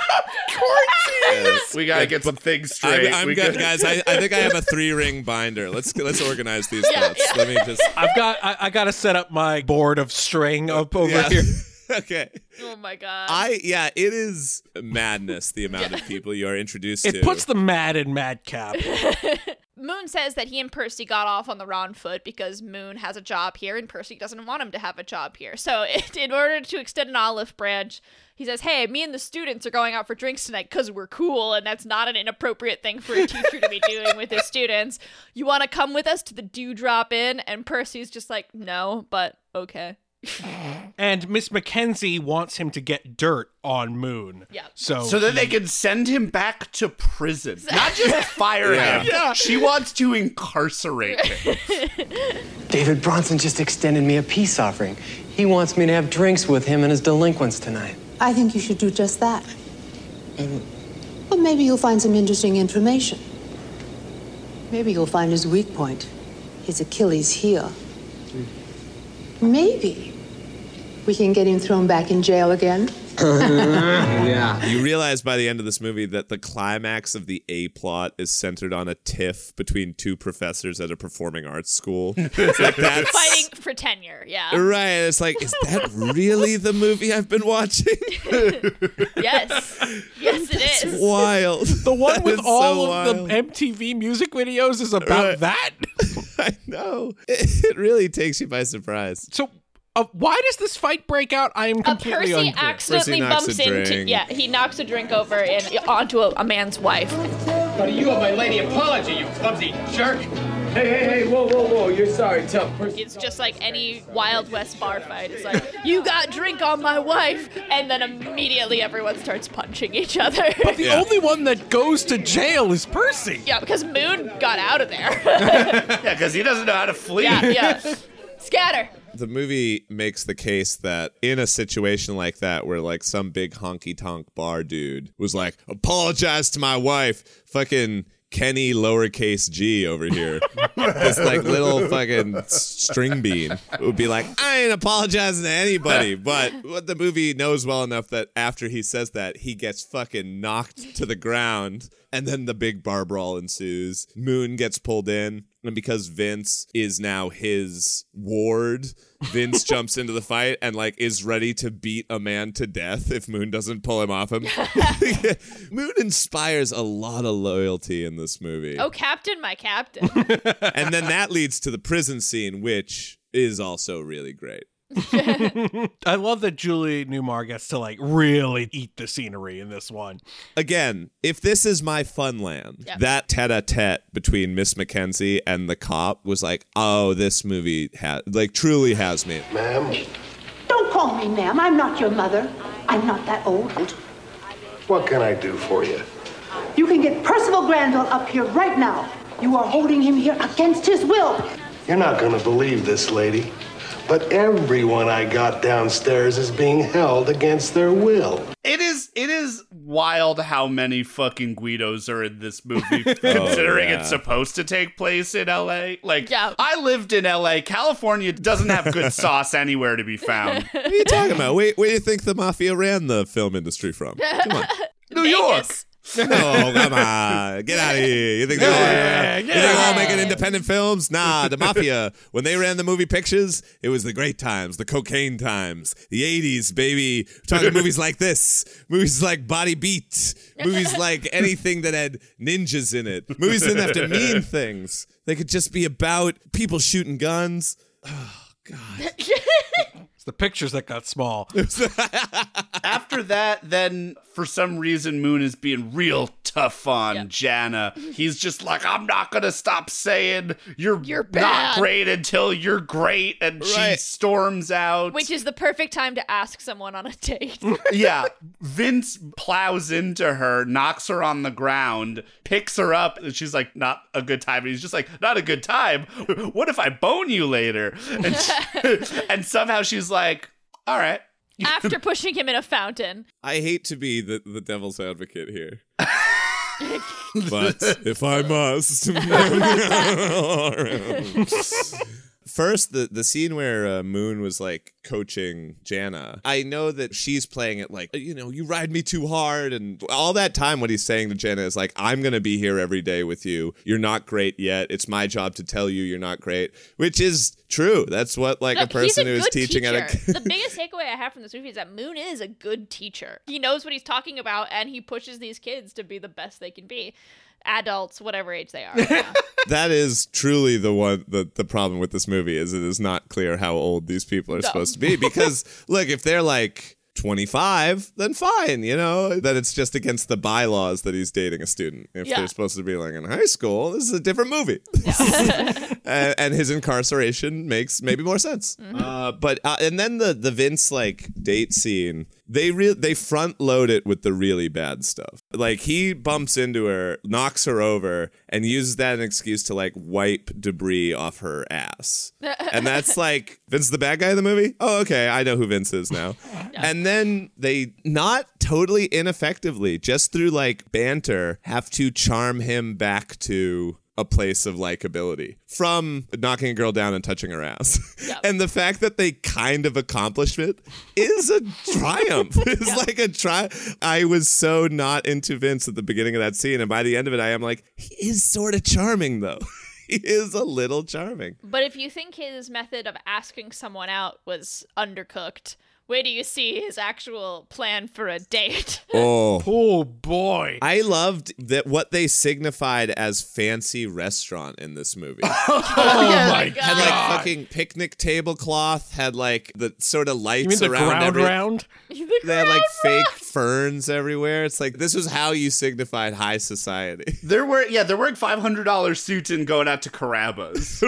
S7: We gotta get some things straight.
S3: I'm, I'm good,
S7: gotta-
S3: guys. I, I think I have a three ring binder. Let's let's organize these
S8: Yeah,
S3: thoughts.
S8: yeah.
S3: Let me just.
S2: I've got I, I got to set up my board of string up over
S3: Yeah.
S2: here. [laughs]
S3: okay.
S8: oh my god.
S3: I yeah, it is madness the amount of people you are introduced to.
S2: It puts the mad in madcap. [laughs]
S8: Moon says that he and Percy got off on the wrong foot because Moon has a job here and Percy doesn't want him to have a job here. So, it, [laughs] in order to extend an olive branch, he says, Hey, me and the students are going out for drinks tonight because we're cool, and that's not an inappropriate thing for a teacher to be doing with his students. You want to come with us to the Dewdrop Inn? And Percy's just like, No, but okay. [laughs]
S2: and Miss Mackenzie wants him to get dirt on Moon.
S8: Yeah.
S2: So
S7: so that they can send him back to prison, [laughs] not just fire
S3: Yeah.
S7: him.
S2: Yeah.
S7: She wants to incarcerate him. [laughs]
S10: David Bronson just extended me a peace offering. He wants me to have drinks with him and his delinquents tonight.
S9: I think you should do just that. Well, maybe you'll find some interesting information. Maybe you'll find his weak point, his Achilles heel. Hmm. Maybe we can get him thrown back in jail again. [laughs]
S10: Yeah.
S3: You realize by the end of this movie that the climax of the A plot is centered on a tiff between two professors at a performing arts school. [laughs] It's like that's
S8: Fighting for tenure, yeah.
S3: right. It's like, is that really the movie I've been watching? [laughs]
S8: Yes. Yes, it is.
S3: Wild.
S2: the one
S3: That
S2: with all
S3: so
S2: of
S3: wild.
S2: the MTV music videos is about
S3: Right.
S2: that.
S3: I know. It really takes you by surprise.
S2: So, uh, why does this fight break out? I am
S8: Uh,
S2: completely
S8: Percy
S2: unclear.
S8: accidentally
S3: Percy knocks
S8: bumps into yeah he knocks a drink over and onto a, a man's wife.
S11: Buddy, you owe my lady apology, you clumsy jerk.
S12: Hey, hey, hey, whoa, whoa, whoa. You're sorry, tough person.
S8: It's just like any Wild West bar fight. It's like you got drink on my wife, and then immediately everyone starts punching each other.
S2: But the [laughs]
S3: Yeah.
S2: only one that goes to jail is Percy.
S8: yeah, because Moon got out of there. [laughs] [laughs]
S7: Yeah, because he doesn't know how to flee.
S8: yeah, yeah. Scatter.
S3: The movie makes the case that in a situation like that, where like some big honky tonk bar dude was like, apologize to my wife, fucking Kenny lowercase g over here, [laughs] this like little fucking string bean would be like, I ain't apologizing to anybody. But what the movie knows well enough that after he says that, he gets fucking knocked to the ground. And then the big bar brawl ensues. Moon gets pulled in. And because Vince is now his ward, Vince [laughs] jumps into the fight and like is ready to beat a man to death if Moon doesn't pull him off him. [laughs] Moon inspires a lot of loyalty in this movie.
S8: Oh, Captain, my Captain. [laughs]
S3: And then that leads to the prison scene, which is also really great. [laughs]
S2: I love that Julie Newmar gets to like really eat the scenery in this one.
S3: Again, if this is my fun land,
S8: Yep.
S3: that tete-a-tete between Miss Mackenzie and the cop was like, oh, this movie has like truly has me.
S13: Ma'am,
S9: Don't call me ma'am. I'm not your mother. I'm not that old.
S13: what can I do for you?
S9: You can get Percival Granville up here right now. You are holding him here against his will.
S13: You're not gonna believe this, lady, but everyone I got downstairs is being held against their will.
S7: It is it is wild how many fucking Guidos are in this movie, [laughs] oh, considering
S3: yeah.
S7: it's supposed to take place in LA. Like,
S8: Yeah.
S7: I lived in LA. California doesn't have good [laughs] sauce anywhere to be found. [laughs]
S3: What are you talking about? Where, where do you think the mafia ran the film industry from? Come on.
S7: New York.
S8: Vegas.
S3: Oh, come on. Get out of here. You think they're all, you think they're all making independent films? Nah, the mafia, when they ran the movie pictures, it was the great times, the cocaine times, the 80s, baby. We're talking movies like this, movies like Body Beat, movies like anything that had ninjas in it. Movies didn't have to mean things, they could just be about people shooting guns. [sighs] Oh, God.
S2: It's the pictures that got small. [laughs]
S7: After that, then for some reason, Moon is being real tough on Jana. He's just like, I'm not gonna stop saying you're,
S8: You're
S7: not great until you're great, and she storms out.
S8: Which is the perfect time to ask someone on a date. [laughs]
S7: yeah, Vince plows into her, knocks her on the ground, picks her up, and she's like, "Not a good time." And he's just like, "Not a good time. What if I bone you later?" And, she- [laughs] and somehow she's like, "All right."
S8: After pushing him in a fountain.
S3: I hate to be the, the devil's advocate here. [laughs] but if I must. [laughs] [laughs] First, the, the scene where uh, Moon was like coaching Jana, I know that she's playing it like, you know, you ride me too hard. And all that time, what he's saying to Jana is like, I'm going to be here every day with you. You're not great yet. It's my job to tell you you're not great, which is true. That's what like
S8: Look,
S3: a person
S8: a
S3: who's teaching
S8: teacher.
S3: at a. [laughs]
S8: the biggest takeaway I have from this movie is that Moon is a good teacher. He knows what he's talking about, and he pushes these kids to be the best they can be, adults, whatever age they are. [laughs] Yeah.
S3: that is truly the one the, the problem with this movie is it is not clear how old these people are
S8: No.
S3: supposed to be because [laughs] look if they're like 25 then fine you know then it's just against the bylaws that he's dating a student if
S8: Yeah.
S3: they're supposed to be like in high school this is a different movie [laughs] and, and his incarceration makes maybe more sense uh, but uh, and then the the vince like date scene they re- they front load it with the really bad stuff. Like he bumps into her, knocks her over, and uses that as an excuse to like wipe debris off her ass. [laughs] and that's like Vince the bad guy in the movie. Oh, okay, I know who Vince is now. And then they not totally ineffectively, just through like banter, have to charm him back to a place of likability from knocking a girl down and touching her ass. [laughs] and the fact that they kind of accomplished it is a triumph. [laughs] It's like a try. I was so not into Vince at the beginning of that scene, and by the end of it, I am like, he is sort of charming though. [laughs] he is a little charming.
S8: but if you think his method of asking someone out was undercooked, where do you see his actual plan for a date? [laughs]
S3: Oh.
S2: Oh boy.
S3: I loved that what they signified as fancy restaurant in this movie. [laughs]
S2: Oh, oh my god.
S3: Had like fucking picnic tablecloth, had like the sort of lights
S2: You mean the
S3: around
S2: ground
S3: every-
S2: round? [laughs]
S3: They had like fake ferns everywhere. It's like this was how you signified high society.
S7: They're wearing yeah, they're wearing five hundred dollars suits and going out to Carrabba's.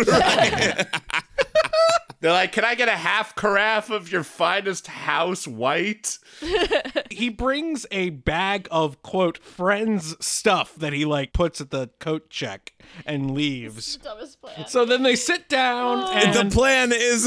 S7: They're like, "Can I get a half carafe of your finest house white?" [laughs]
S2: he brings a bag of quote friends stuff that he like puts at the coat check and leaves.
S8: Dumbest plan.
S2: So then they sit down and
S3: the plan is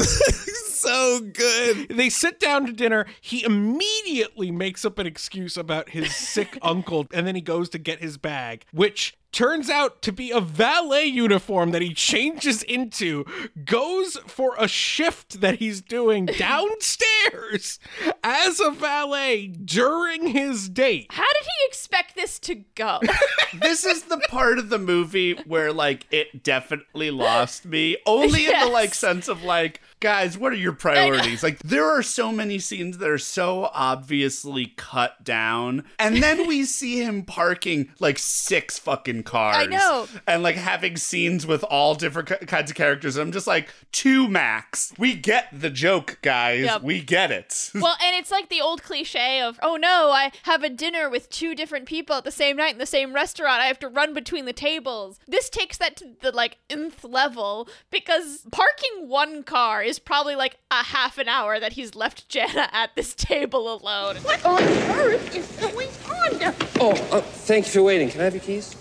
S3: [laughs] so good.
S2: They sit down to dinner. He immediately makes up an excuse about his sick [laughs] uncle and then he goes to get his bag, which turns out to be a valet uniform that he changes into, goes for a shift that he's doing [laughs] downstairs as a valet during his date.
S8: How did he expect this to go? [laughs]
S7: this is the part of the movie where like it definitely lost me only in the like sense of like guys what are your priorities like there are so many scenes that are so obviously cut down and then we [laughs] see him parking like six fucking cars
S8: I know.
S7: and like having scenes with all different ki- kinds of characters i'm just like two max we get the joke guys
S8: Yep.
S7: we get it [laughs]
S8: well, and it's like the old cliche of, oh no, I have a dinner with two different people at the same night in the same restaurant. I have to run between the tables. This takes that to the like nth level because parking one car is probably like a half an hour that he's left Jana [laughs] at this table alone.
S14: What on earth is going on down
S10: Oh, uh, thank you for waiting. Can I have your keys?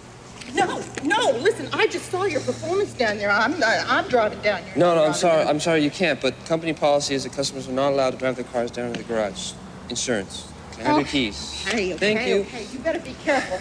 S14: No, no, listen, I just saw your performance down there. I'm not, I'm driving down here.
S10: No, no, I'm sorry. I'm sorry you can't. But company policy is that customers are not allowed to drive their cars down to the garage. Insurance. Can I have your keys?
S14: Hey, okay,
S10: Thank you.
S14: okay, you better be careful.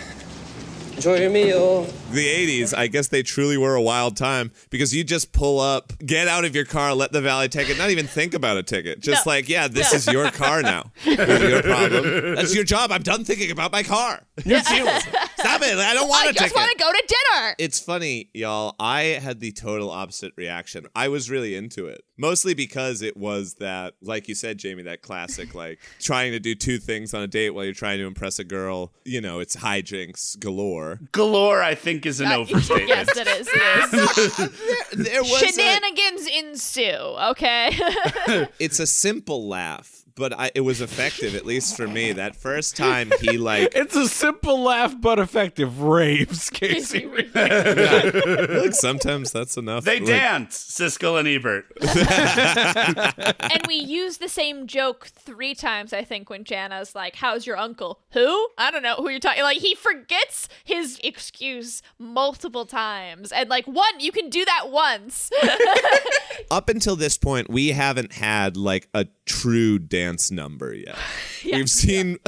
S10: Enjoy your meal.
S3: The 80s, I guess they truly were a wild time because you just pull up, get out of your car, let the valet take it, not even think about a ticket. Just
S8: No.
S3: like, yeah, this
S8: No.
S3: is your car now. This is your problem. That's your job. I'm done thinking about my car.
S2: New Zealand.
S3: Stop it! I don't want
S8: I
S3: a ticket.
S8: I just want to go to dinner.
S3: It's funny, y'all. I had the total opposite reaction. I was really into it. Mostly because it was that, like you said, Jamie, that classic, like trying to do two things on a date while you're trying to impress a girl. You know, it's hijinks galore.
S7: Galore, I think, is an uh, [laughs] overstatement.
S8: yes, it is. It is. [laughs]
S3: There was a-
S8: Shenanigans ensue. Okay. [laughs]
S3: it's a simple laugh, but I, it was effective, at least for me. That first time he like [laughs]
S2: It's a simple laugh but effective. Raves, Casey. [laughs]
S3: look, sometimes that's enough.
S7: They
S3: Like,
S7: dance, Siskel and Ebert. [laughs]
S8: and we use the same joke three times, I think, when Jana's like, How's your uncle? Who? I don't know who you're talking Like, he forgets his excuse multiple times. And, like, one, you can do that once.
S3: Up until this point, we haven't had like a true dance number yet. [sighs] [laughs] We've seen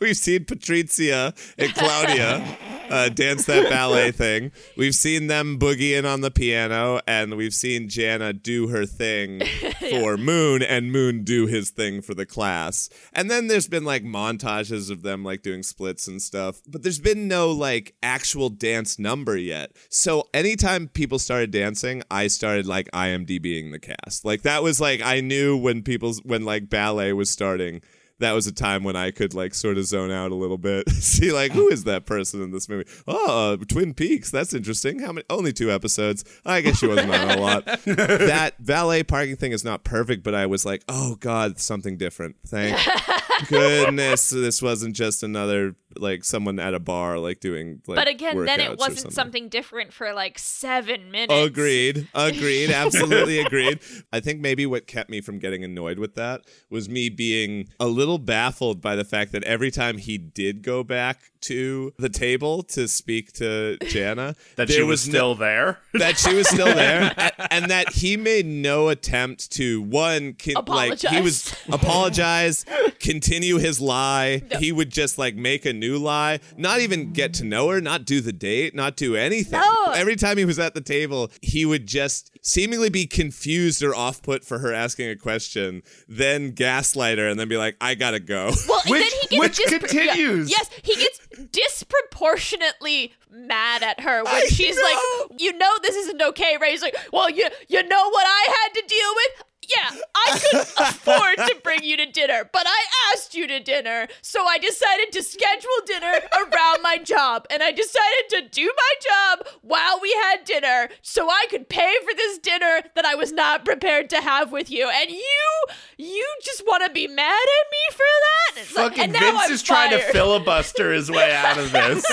S3: we've seen Patrizia and Claudia [laughs] uh, dance that ballet [laughs] thing. We've seen them boogieing on the piano, and we've seen Jana do her thing [laughs] for Moon, and Moon do his thing for the class. And then there's been like montages of them like doing splits and stuff, but there's been no like actual dance number yet. So anytime people started dancing, I started like IMDBing the cast. Like that was like I knew when people's when like ballet was starting that was a time when I could like sort of zone out a little bit, [laughs] see like who is that person in this movie? Oh, uh, Twin Peaks. That's interesting. How many? Only two episodes. I guess she wasn't on a lot. [laughs] that valet parking thing is not perfect, but I was like, oh god, something different. Thank [laughs] goodness this wasn't just another like someone at a bar like doing like.
S8: but again, then it wasn't
S3: something.
S8: something different for like seven minutes.
S3: Agreed. Agreed. [laughs] Absolutely agreed. I think maybe what kept me from getting annoyed with that was me being a little baffled by the fact that every time he did go back to the table to speak to Jana, [laughs]
S7: That
S3: there
S7: she was
S3: no-
S7: still there. [laughs]
S3: that she was still there [laughs] a- and that he made no attempt to one can, like he was apologize continue his lie he would just like make a new lie not even get to know her not do the date not do anything
S8: No.
S3: every time he was at the table he would just seemingly be confused or off put for her asking a question then gaslight her and then be like i gotta go
S8: Well,
S7: Which-
S8: then he gets
S7: which
S8: dispro- yeah,
S7: continues.
S8: yes, he gets disproportionately mad at her when
S3: I
S8: she's
S3: know.
S8: like, "You know this isn't okay, right?" He's like, "Well, you you know what I had to deal with." Yeah, I couldn't [laughs] afford to bring you to dinner, but I asked you to dinner, so I decided to schedule dinner around my job, and I decided to do my job while we had dinner, so I could pay for this dinner that I was not prepared to have with you. And you, you just want to be mad at me for that? It's like-
S7: Fucking
S8: and now
S7: Vince
S8: I'm
S7: is trying to filibuster his way out of [laughs] this.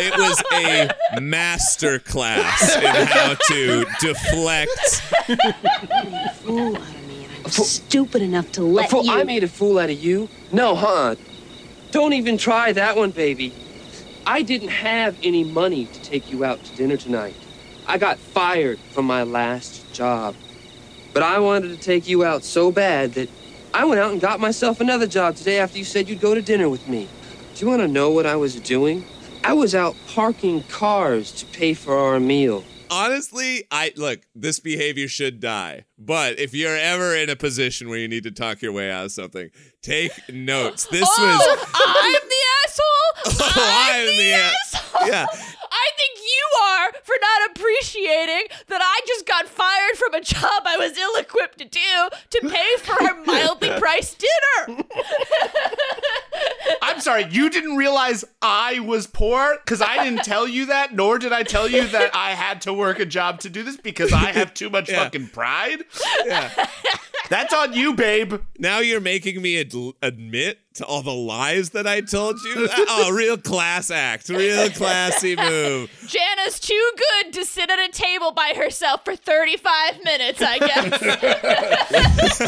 S3: it was a master class in how to deflect
S15: fool out of me, and I'm stupid enough to let
S11: fool-
S15: you.
S11: I made a fool out of you? No, huh? Don't even try that one, baby. I didn't have any money to take you out to dinner tonight. I got fired from my last job. But I wanted to take you out so bad that I went out and got myself another job today after you said you'd go to dinner with me. Do you want to know what I was doing? I was out parking cars to pay for our meal.
S3: honestly, I look, this behavior should die. But if you're ever in a position where you need to talk your way out of something, take notes. This
S8: oh,
S3: was
S8: I'm the asshole. [laughs]
S3: Oh,
S8: I'm,
S3: I'm
S8: the,
S3: the a-
S8: asshole.
S3: yeah. [laughs]
S8: I think you are for not appreciating that I just got fired from a job I was ill-equipped to do to pay for her [laughs] mildly priced dinner.
S7: I'm sorry, you didn't realize I was poor because I didn't tell you that, nor did I tell you that I had to work a job to do this because I have too much [laughs]
S3: Yeah.
S7: fucking pride.
S3: yeah.
S7: That's on you, babe.
S3: Now you're making me ad- admit to all the lies that I told you. Uh, oh, real class act, real classy move. [laughs]
S8: Jana's too good to sit at a table by herself for 35 minutes, I guess.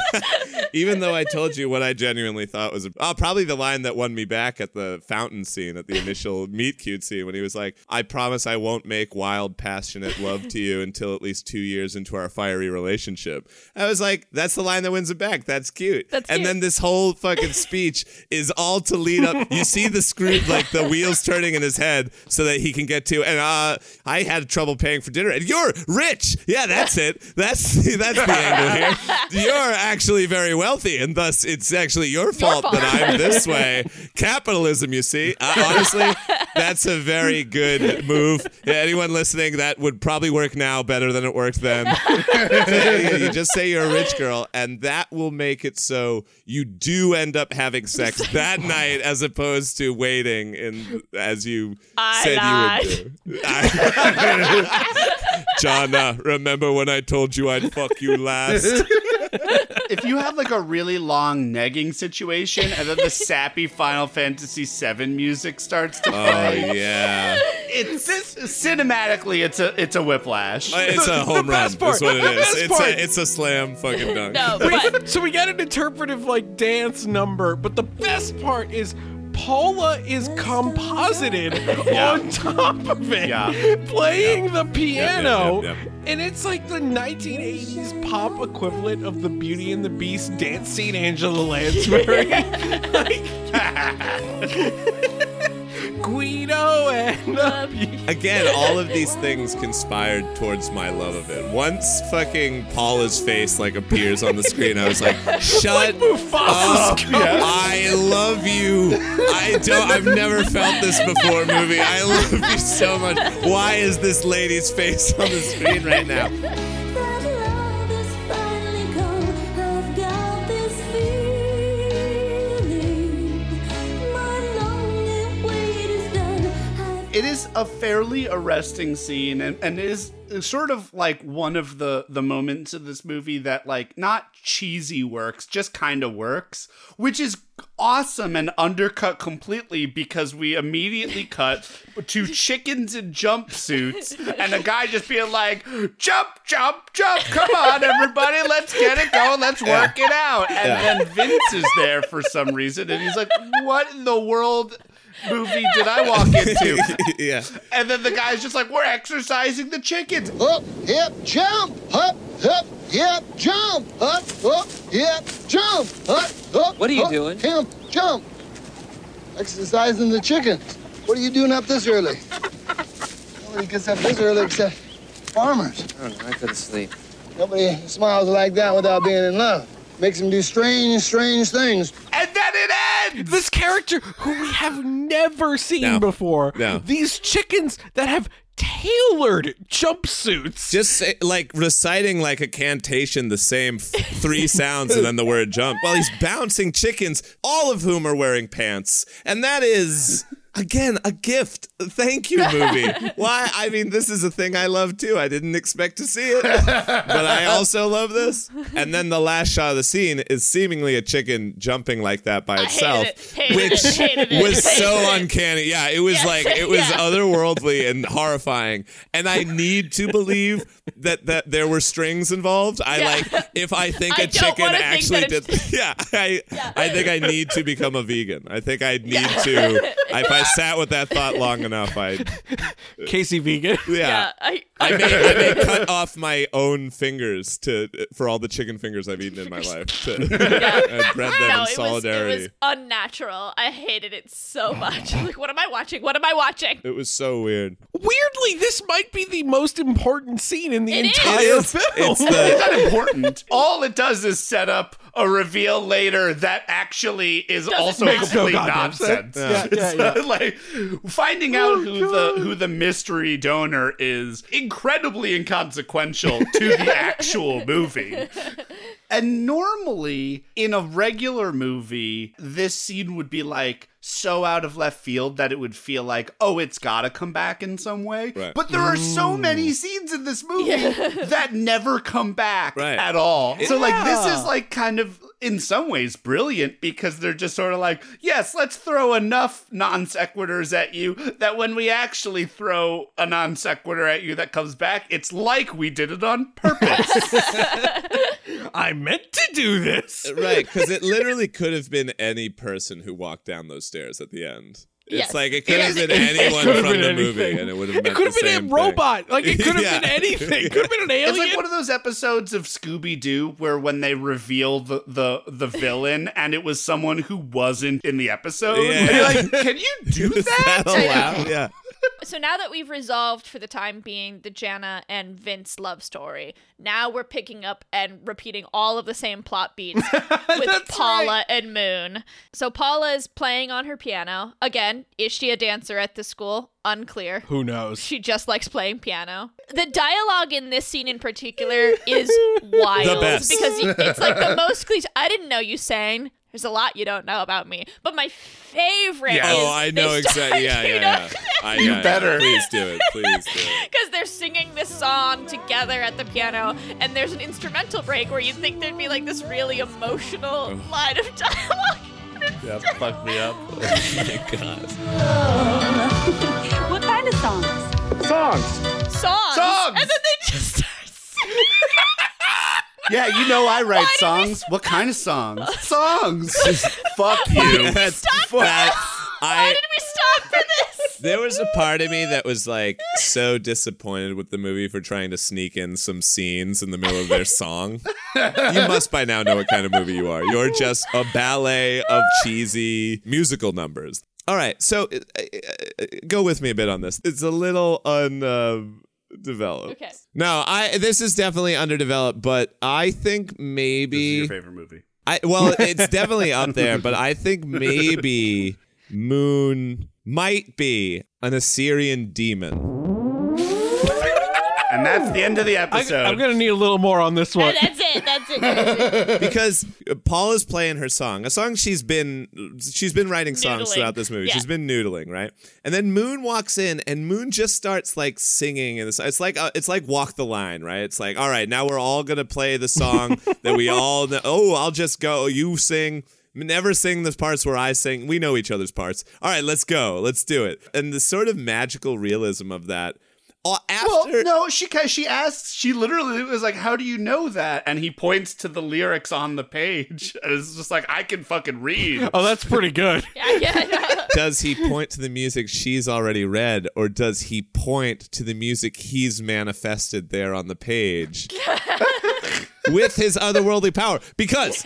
S8: [laughs]
S3: Even though I told you what I genuinely thought was oh, probably the line that won me back at the fountain scene at the initial [laughs] meet cute scene when he was like, "I promise I won't make wild, passionate love to you until at least two years into our fiery relationship." I was like, "That's the line that wins it back. That's cute."
S8: That's
S3: and
S8: cute.
S3: then this whole fucking speech is all to lead up. You see the screw, [laughs] like the wheels turning in his head, so that he can get to. And uh, I had trouble paying for dinner, and you're rich. Yeah, that's it. That's that's the angle here. [laughs] You're actually very wealthy and thus it's actually your fault,
S8: fault.
S3: that I'm this way. Capitalism, you see. Uh, honestly, that's a very good move. Yeah, anyone listening, that would probably work now better than it worked then. [laughs] you just say you're a rich girl, and that will make it so you do end up having sex [laughs] that night, as opposed to waiting in as you
S8: I
S3: said you would do. I- [laughs] John, uh, remember when I told you I'd fuck you last? [laughs]
S7: if you have like a really long negging situation and then the sappy Final Fantasy VII music starts to play,
S3: Oh
S7: play,
S3: yeah.
S7: it's this, cinematically it's a it's a whiplash.
S3: Uh, It's a home run.
S2: part-
S3: That's what it
S2: the
S3: is.
S2: best
S3: It's a it's a slam fucking dunk.
S8: No, but [laughs]
S2: so we got an interpretive like dance number, but the best part is Paula is composited [laughs] on top of it,
S7: Yeah.
S2: playing the piano.
S3: yep, yep.
S2: And it's like the 1980s pop equivalent of the Beauty and the Beast dance scene Angela Lansbury. [laughs] [laughs] like, Guido and the Beauty.
S3: Again, all of these things conspired towards my love of it. Once fucking Paula's face like appears on the screen, I was like, [laughs] "Shut
S2: Mufasa's
S3: up! [laughs]
S2: ghost.
S3: I love you. I don't. I've never felt this before, movie. I love you so much. Why is this lady's face on the screen right now?"
S7: It is a fairly arresting scene and, and is sort of like one of the the moments of this movie that like not cheesy works just kind of works which is awesome and undercut completely because we immediately cut to [laughs] chickens in jumpsuits [laughs] and a guy just being like jump jump jump come on everybody let's get it going let's work it out and
S3: Yeah.
S7: then vince is there for some reason and he's like what in the world movie did i walk into [laughs]
S3: yeah.
S7: and then the guy's just like, we're exercising the chickens.
S16: Up, hip, jump, up, up, hip, jump, up, up, hip, jump, up, up.
S11: What are you
S16: up,
S11: doing?
S16: Hip, jump. Exercising the chickens. What are you doing up this early? Nobody gets up this early except farmers.
S11: Oh, I don't know. I couldn't sleep.
S16: Nobody smiles like that without being in love. Makes them do strange, strange things.
S7: And then it ends.
S2: This character who we have never seen
S3: No.
S2: before.
S3: No.
S2: These chickens that have tailored jumpsuits.
S3: Just say, like reciting like a cantation, the same three [laughs] sounds and then the word jump. While he's bouncing chickens, all of whom are wearing pants, and that is. Again, a gift. Thank you, movie. [laughs] Why? I mean, this is a thing I love too. I didn't expect to see it, [laughs] but I also love this. And then the last shot of the scene is seemingly a chicken jumping like that by itself,
S8: it,
S3: which
S8: it, it,
S3: was so uncanny. Yeah, it was
S8: Yes,
S3: like it was
S8: yeah.
S3: otherworldly and horrifying. And I need to believe that that there were strings involved. I
S8: Yeah.
S3: like if I think
S8: I
S3: a chicken actually did. [laughs] Yeah, I I think I need to become a vegan. I think I need to. If I sat with that thought long enough, I [laughs]
S2: Casey Vegan. [laughs]
S3: yeah.
S8: yeah, I,
S3: I may, I may cut off my own fingers to for all the chicken fingers I've eaten in my life to [laughs] and bred them
S8: no,
S3: in
S8: it was,
S3: solidarity.
S8: it was unnatural. I hated it so oh. much. like, what am I watching? What am I watching?
S3: It was so weird.
S2: Weirdly, this might be the most important scene in the
S8: It is.
S2: entire
S3: It is.
S2: film.
S3: It's the
S7: It's not important. All it does is set up a reveal later that actually is
S8: Doesn't
S7: also
S8: matter.
S2: Makes no
S7: complete
S2: goddamn sense.
S7: nonsense.
S2: Yeah, yeah,
S7: So, [laughs] like finding out oh, who the who the mystery donor is incredibly inconsequential [laughs] to the actual movie. And normally in a regular movie, this scene would be like so out of left field that it would feel like, oh, it's gotta come back in some way.
S3: Right.
S7: But there are so many scenes in this movie that never come back
S3: Right.
S7: at all. So like this is like kind of in some ways brilliant because they're just sort of like, yes, let's throw enough non sequiturs at you that when we actually throw a non sequitur at you that comes back, it's like we did it on purpose. [laughs]
S2: I meant to do this.
S3: right because it literally could have been any person who walked down those stairs at the end it's
S8: Yes.
S3: like it could have been [laughs] anyone from
S2: been
S3: the
S2: anything.
S3: movie and it would have
S2: It could have been a
S3: thing.
S2: robot. Like it [laughs] could have
S3: Yeah.
S2: been anything. It could have been an alien. [laughs]
S7: It's like one of those episodes of Scooby Doo where when they reveal the, the the villain and it was someone who wasn't in the episode.
S3: Yeah.
S7: Like, can you do that?
S3: that yeah
S8: So now that we've resolved for the time being the Jana and Vince love story, now we're picking up and repeating all of the same plot beats [laughs] with Paula and Moon. So Paula is playing on her piano. Again, is she a dancer at the school? Unclear.
S2: Who knows?
S8: She just likes playing piano. The dialogue in this scene in particular [laughs] is wild
S3: The best.
S8: because it's like the most cliche. I didn't know you sang. There's a lot you don't know about me, but my favorite.
S3: Yeah.
S8: Oh, is
S3: Oh, I know exactly. Yeah,
S8: you
S3: yeah, yeah. I,
S7: You
S3: yeah,
S7: better.
S3: Yeah. Please do it. Please do it. [laughs]
S8: because they're singing this song together at the piano, and there's an instrumental break where you'd think there'd be like this really emotional
S3: Oh.
S8: line of [laughs] dialogue.
S7: Yeah, fuck me up. [laughs]
S3: Oh my god.
S15: What kind of songs?
S12: Songs.
S8: Songs.
S7: Songs!
S8: And then they just start singing.
S17: Yeah, you know I write
S8: Why
S17: songs. What kind of songs? [laughs] songs.
S7: Fuck you.
S3: That's
S8: Stop
S3: that.
S8: Why
S3: I
S8: did we stop for this?
S3: there was a part of me that was like so disappointed with the movie for trying to sneak in some scenes in the middle of their [laughs] song. You must by now know what kind of movie you are. You're just a ballet of cheesy musical numbers. All right, so uh, uh, uh, go with me a bit on this. It's a little undeveloped.
S8: Okay.
S3: No, I this is definitely underdeveloped, but I think
S7: This is
S3: maybe
S7: your favorite movie.
S3: I well, [laughs] it's definitely up there, but I think maybe Moon might be an Assyrian demon.
S7: And that's the end of the episode.
S2: I'm gonna need a little more on this one.
S8: That's it. That's it. That's it. [laughs]
S3: because Paul is playing her song, a song she's been she's been writing songs
S8: Noodling.
S3: throughout this movie.
S8: Yeah.
S3: She's been noodling, right? And then Moon walks in, and Moon just starts like singing, and it's, it's like uh, it's like Walk the Line, right? It's like, all right, now we're all gonna play the song [laughs] that we all know. Oh, I'll just go. You sing. Never sing the parts where I sing. We know each other's parts. All right, let's go. Let's do it. And the sort of magical realism of that. After
S17: Well, no, she she asks. She literally was like, "How do you know that?"
S7: and he points to the lyrics on the page. And it's just like, I can fucking read.
S2: Oh, that's pretty good. [laughs]
S8: Yeah, yeah, yeah. [laughs]
S3: does he point to the music she's already read, or does he point to the music he's manifested there on the page [laughs] with his otherworldly power? Because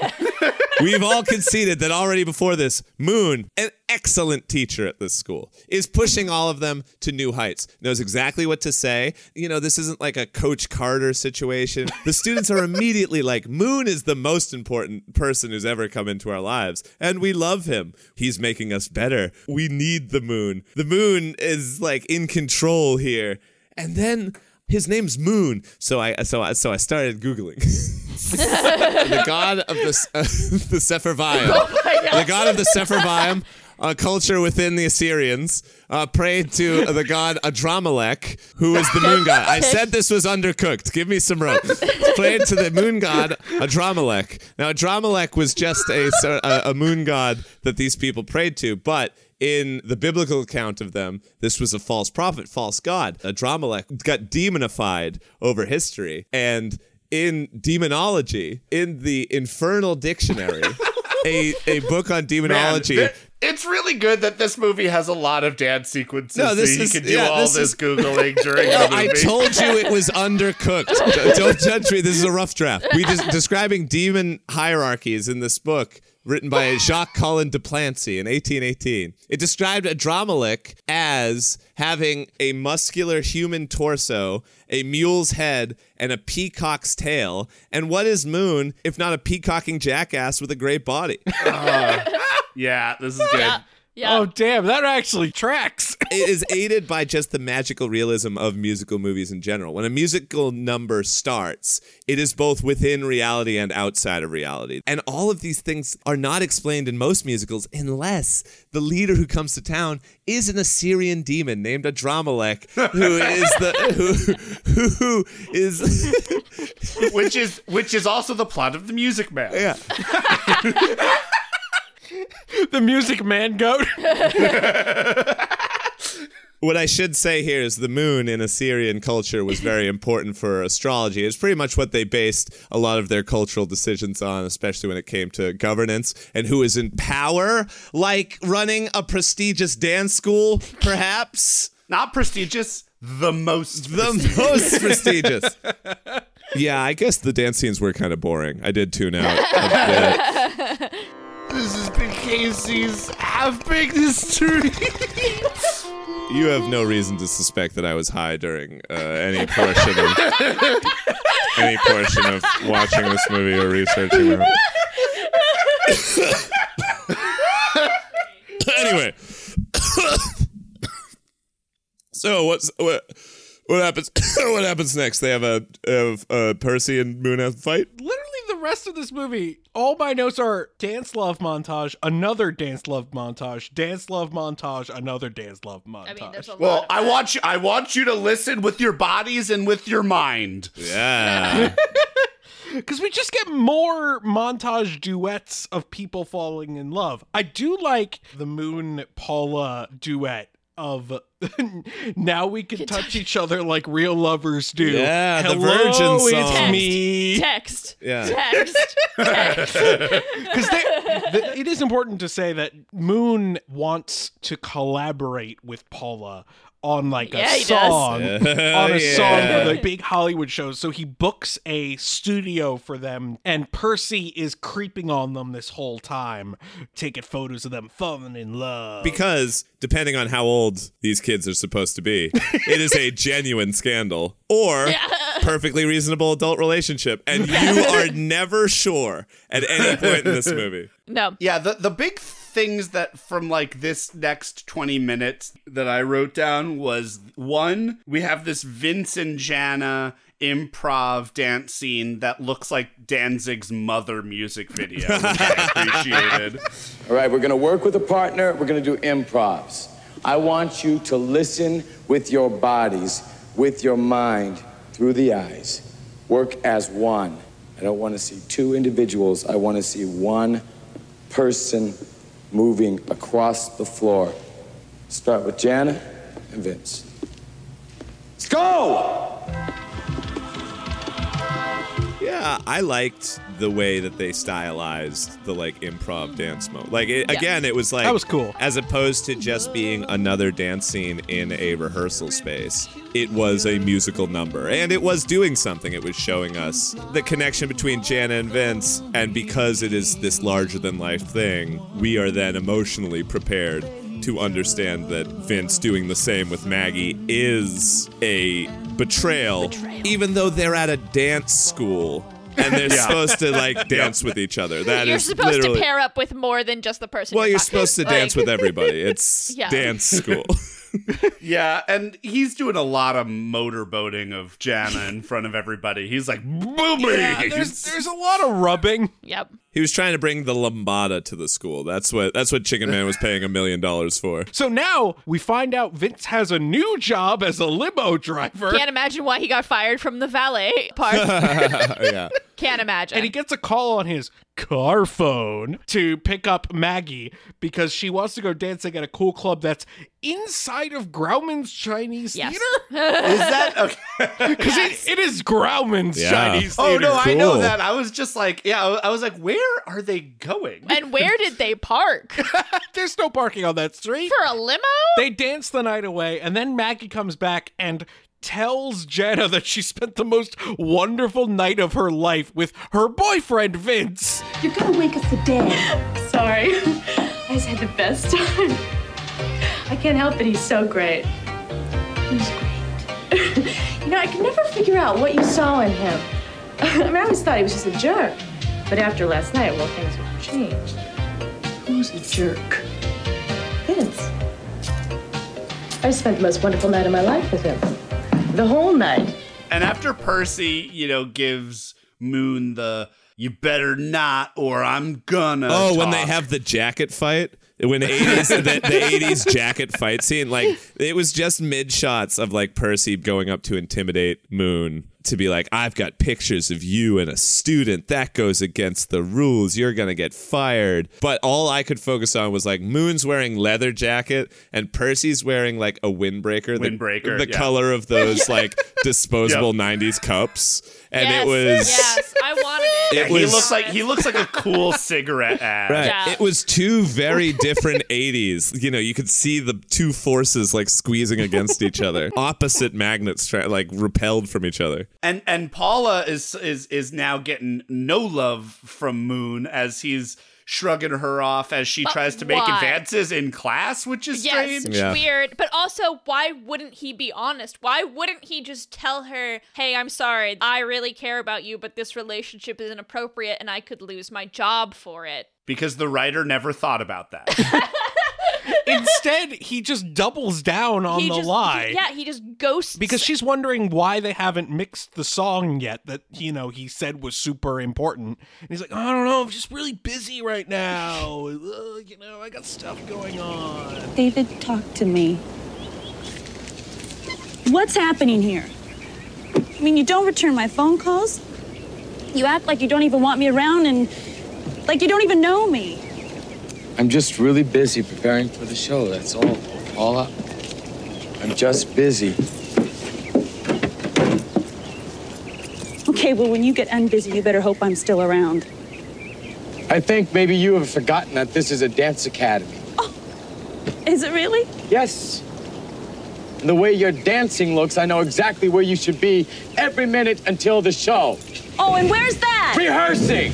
S3: we've all conceded that already before this, Moon, an excellent teacher at this school, is pushing all of them to new heights, knows exactly what to say. You know, this isn't like a Coach Carter situation. The students are immediately like, Moon is the most important person who's ever come into our lives, and we love him. He's making us better. We need the moon. The moon is like in control here. And then his name's Moon. So I so I so I started googling. [laughs] [laughs] the god of the uh, [laughs] the Sepharvaim. the god of the Sepharvaim. A culture within the Assyrians uh, prayed to the god Adramelech, who is the moon god. I said this was undercooked. Give me some rope. prayed to the moon god Adramelech. Now, Adramelech was just a, a a moon god that these people prayed to, but in the biblical account of them, this was a false prophet, false god. Adramelech got demonified over history, and in demonology, in the Infernal Dictionary, [laughs] a a book on
S7: Man,
S3: demonology.
S7: th- it's really good that this movie has a lot of dance sequences
S3: No, this
S7: so you
S3: is-
S7: can do
S3: yeah,
S7: all
S3: this
S7: this,
S3: is-
S7: Googling during
S3: No, [laughs]
S7: the movie.
S3: I told you it was undercooked. [laughs] Don't judge me. This is a rough draft. We just describing demon hierarchies in this book written by Jacques Collin de Plancy in 1818. It described Adramelech as having a muscular human torso, a mule's head, and a peacock's tail. And what is Moon if not a peacocking jackass with a great body? [laughs]
S7: Uh, yeah, this is good.
S8: Yeah.
S2: Oh, damn, that actually tracks. [laughs]
S3: it is aided by just the magical realism of musical movies in general. When a musical number starts, it is both within reality and outside of reality. And all of these things are not explained in most musicals unless the leader who comes to town is an Assyrian demon named Adramelech, who is the [laughs] who who is
S7: which is which is also the plot of the Music Man.
S3: Yeah. [laughs] [laughs]
S2: the Music Man goat. [laughs]
S3: What I should say here is the moon in Assyrian culture was very important for astrology. It's pretty much what they based a lot of their cultural decisions on, especially when it came to governance and who is in power, like running a prestigious dance school, perhaps.
S7: Not prestigious, the most
S3: The most prestigious. Yeah, I guess the dance scenes were kind of boring. I did tune out a bit. [laughs]
S17: This has been Casey's half baked history. [laughs]
S3: You have no reason to suspect that I was high during uh, any portion of [laughs] any portion of watching this movie or researching it. [laughs] anyway, [coughs] so what's what? What happens? [coughs] what happens next? They have a, have, uh, Percy and Moon have a fight.
S2: Literally, rest of this movie, all my notes are dance love montage, another dance love montage, dance love montage, another dance love montage.
S8: I mean, there's a
S7: Well,
S8: lot.
S7: I want you. I want you to listen with your bodies and with your mind.
S3: Yeah. [laughs]
S2: Because we just get more montage duets of people falling in love. I do like the Moon Paula duet of [laughs] now we can touch each other like real lovers do.
S3: Yeah, the
S2: Hello,
S3: Virgin
S2: it's
S3: song.
S2: me.
S8: Text.
S3: Yeah.
S8: Text. [laughs] Text. [laughs]
S2: Because it is important to say that Moon wants to collaborate with Paula on like a
S8: Yeah, he does.
S2: song, [laughs] on a [laughs] song
S3: Yeah.
S2: for the big Hollywood shows. So he books a studio for them, and Percy is creeping on them this whole time, taking photos of them falling in love.
S3: Because depending on how old these kids are supposed to be, it is a [laughs] genuine scandal or perfectly reasonable adult relationship, and you are never sure at any point in this movie.
S8: No.
S7: Yeah, the the big things that from like this next 20 minutes that I wrote down was one, we have this Vince and Jana improv dance scene that looks like Danzig's mother music video, which I [laughs] appreciated.
S12: All right, we're going to work with a partner. We're going to do improvs. I want you to listen with your bodies, with your mind, through the eyes. Work as one. I don't want to see two individuals. I want to see one person moving across the floor. Start with Jana and Vince. Let's go!
S3: Yeah, I liked the way that they stylized the like improv dance mode. Like it,
S2: Yeah.
S3: again, it was like
S2: That was cool.
S3: As opposed to just being another dance scene in a rehearsal space, it was a musical number, and it was doing something. It was showing us the connection between Jana and Vince, and because it is this larger than life thing, we are then emotionally prepared to understand that Vince doing the same with Maggie is a betrayal, even though they're at a dance school and they're
S7: Yeah.
S3: supposed to like [laughs] dance with each other. That is
S8: You're supposed
S3: literally.
S8: to pair up with more than just the person.
S3: well,
S8: you're
S3: you're supposed to dance with everybody. [laughs] It's
S8: Yeah.
S3: dance school. [laughs]
S7: Yeah, and he's doing a lot of motorboating of Jana in front of everybody. He's like, boobies.
S2: Yeah, there's there's a lot of rubbing.
S8: Yep.
S3: He was trying to bring the lambada to the school. That's what that's what Chicken Man was paying a million dollars for.
S2: So now we find out Vince has a new job as a limo driver.
S8: Can't imagine why he got fired from the valet part. [laughs]
S3: yeah.
S8: Can't imagine.
S2: and he gets a call on his car phone to pick up Maggie because she wants to go dancing at a cool club that's inside of Grauman's Chinese
S8: Yes.
S2: Theater. [laughs]
S7: Is that okay? [laughs]
S2: Because it, it is Grauman's
S3: Yeah.
S2: Chinese
S7: oh,
S2: Theater. Oh Theater.
S7: no, I know that. I was just like, yeah, I I was like, where are they going?
S8: and where did they park? [laughs]
S2: There's no parking on that street.
S8: For a limo?
S2: They dance the night away, and then Maggie comes back and tells Jenna that she spent the most wonderful night of her life with her boyfriend Vince.
S5: You're gonna wake us to dead. [laughs]
S18: Sorry. I just had the best time. I can't help it. He's so great.
S5: He's great. [laughs]
S18: You know, I could never figure out what you saw in him. I mean, I always thought he was just a jerk. But after last night, well, things have changed. Who's a jerk? Vince. I spent the most wonderful night of my life with him. The whole night.
S7: And after Percy, you know, gives Moon the "you better not" or "I'm gonna."
S3: Oh, when they have the jacket fight, when 80s the, the [laughs] 80s jacket fight scene, like it was just mid shots of like Percy going up to intimidate Moon to be like, "I've got pictures of you and a student. That goes against the rules. You're gonna get fired." But all I could focus on was like Moon's wearing leather jacket and Percy's wearing like a windbreaker, the-
S7: Windbreaker,
S3: the
S7: yeah.
S3: color of those [laughs] like disposable 90s cups, and
S8: yes,
S3: it was.
S8: Yes, I wanted it.
S7: Yeah, [laughs]
S3: It
S7: he looks like he looks like a cool [laughs] cigarette ad.
S3: Right.
S8: Yeah.
S3: It was two very different 80s. You know, you could see the two forces like squeezing against each other. Opposite magnets try, like repelled from each other.
S7: And and Paula is is is now getting no love from Moon as he's shrugging her off as she
S8: But
S7: tries to make advances in class, which is
S8: Yes,
S7: strange.
S8: weird. But also, why wouldn't he be honest? Why wouldn't he just tell her, hey, I'm sorry, I really care about you, but this relationship is inappropriate and I could lose my job for it?
S7: Because the writer never thought about that. [laughs]
S2: Instead, he just doubles down on
S8: he
S2: the
S8: just,
S2: lie.
S8: Yeah, he just ghosts.
S2: Because she's wondering why they haven't mixed the song yet that, you know, he said was super important. And he's like, I don't know, I'm just really busy right now. Uh, you know, I got stuff going on.
S15: David, talk to me. What's happening here? I mean, you don't return my phone calls. You act like you don't even want me around and like you don't even know me.
S12: I'm just really busy preparing for the show. That's all. Paula. I'm just busy.
S15: Okay, well, when you get unbusy, you better hope I'm still around.
S12: I think maybe you have forgotten that this is a dance academy.
S15: Oh, Is it really?
S12: Yes. And the way your dancing looks, I know exactly where you should be every minute until the show.
S15: Oh, and where's that?
S12: Rehearsing.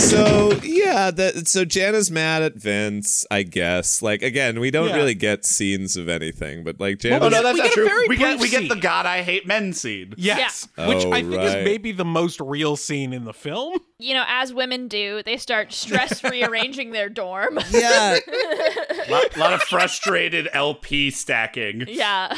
S3: So [laughs] yeah, that so Jana's mad at Vince, I guess. Like again, we don't
S7: Yeah.
S3: really get scenes of anything, but like Jana.
S7: oh no, that's
S2: we
S7: not true. We get
S2: brief
S7: we get the. God I hate men scene.
S2: Yes.
S3: Yeah.
S2: Which
S3: Oh,
S2: I think
S3: right.
S2: is maybe the most real scene in the film.
S8: You know, as women do, they start stress [laughs] rearranging their dorm.
S3: Yeah. [laughs]
S7: lot, lot of frustrated LP stacking.
S8: yeah.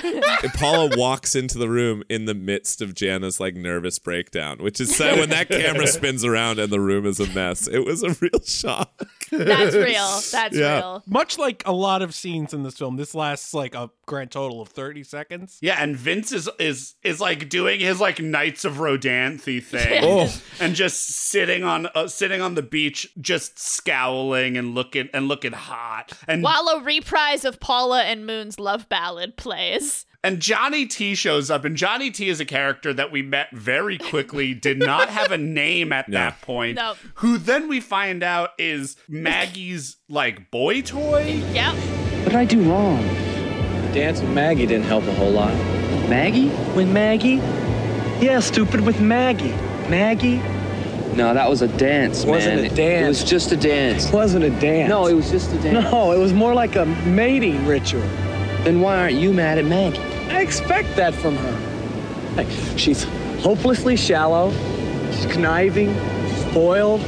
S3: Paula walks into the room in the midst of Jana's like nervous breakdown, which is sad when that camera spins around and the room is a mess. It was a [laughs] real shock.
S8: That's real. That's
S3: Yeah.
S8: real.
S2: Much like a lot of scenes in this film, this lasts like a grand total of 30 seconds.
S7: Yeah, and Vince is is is like doing his like Nights of Rodanthe thing, [laughs]
S2: Oh.
S7: and just sitting on uh, sitting on the beach, just scowling and looking and looking hot. And
S8: While a reprise of Paula and Moon's love ballad plays.
S7: And Johnny T shows up, and Johnny T is a character that we met very quickly, did not have a name at that point.
S8: No.
S7: Who then we find out is Maggie's like boy toy.
S8: Yep.
S11: What did I do wrong? The dance with Maggie didn't help a whole lot. Maggie? With Maggie? Yeah, stupid with Maggie. Maggie? No, that was a dance, it
S10: Wasn't
S11: man.
S10: a dance.
S11: It was just a dance.
S10: It wasn't a dance.
S11: No, it was just a dance.
S10: No, it was more like a mating ritual.
S11: Then why aren't you mad at Maggie?
S10: I expect that from her. Hey, she's hopelessly shallow, she's conniving, spoiled,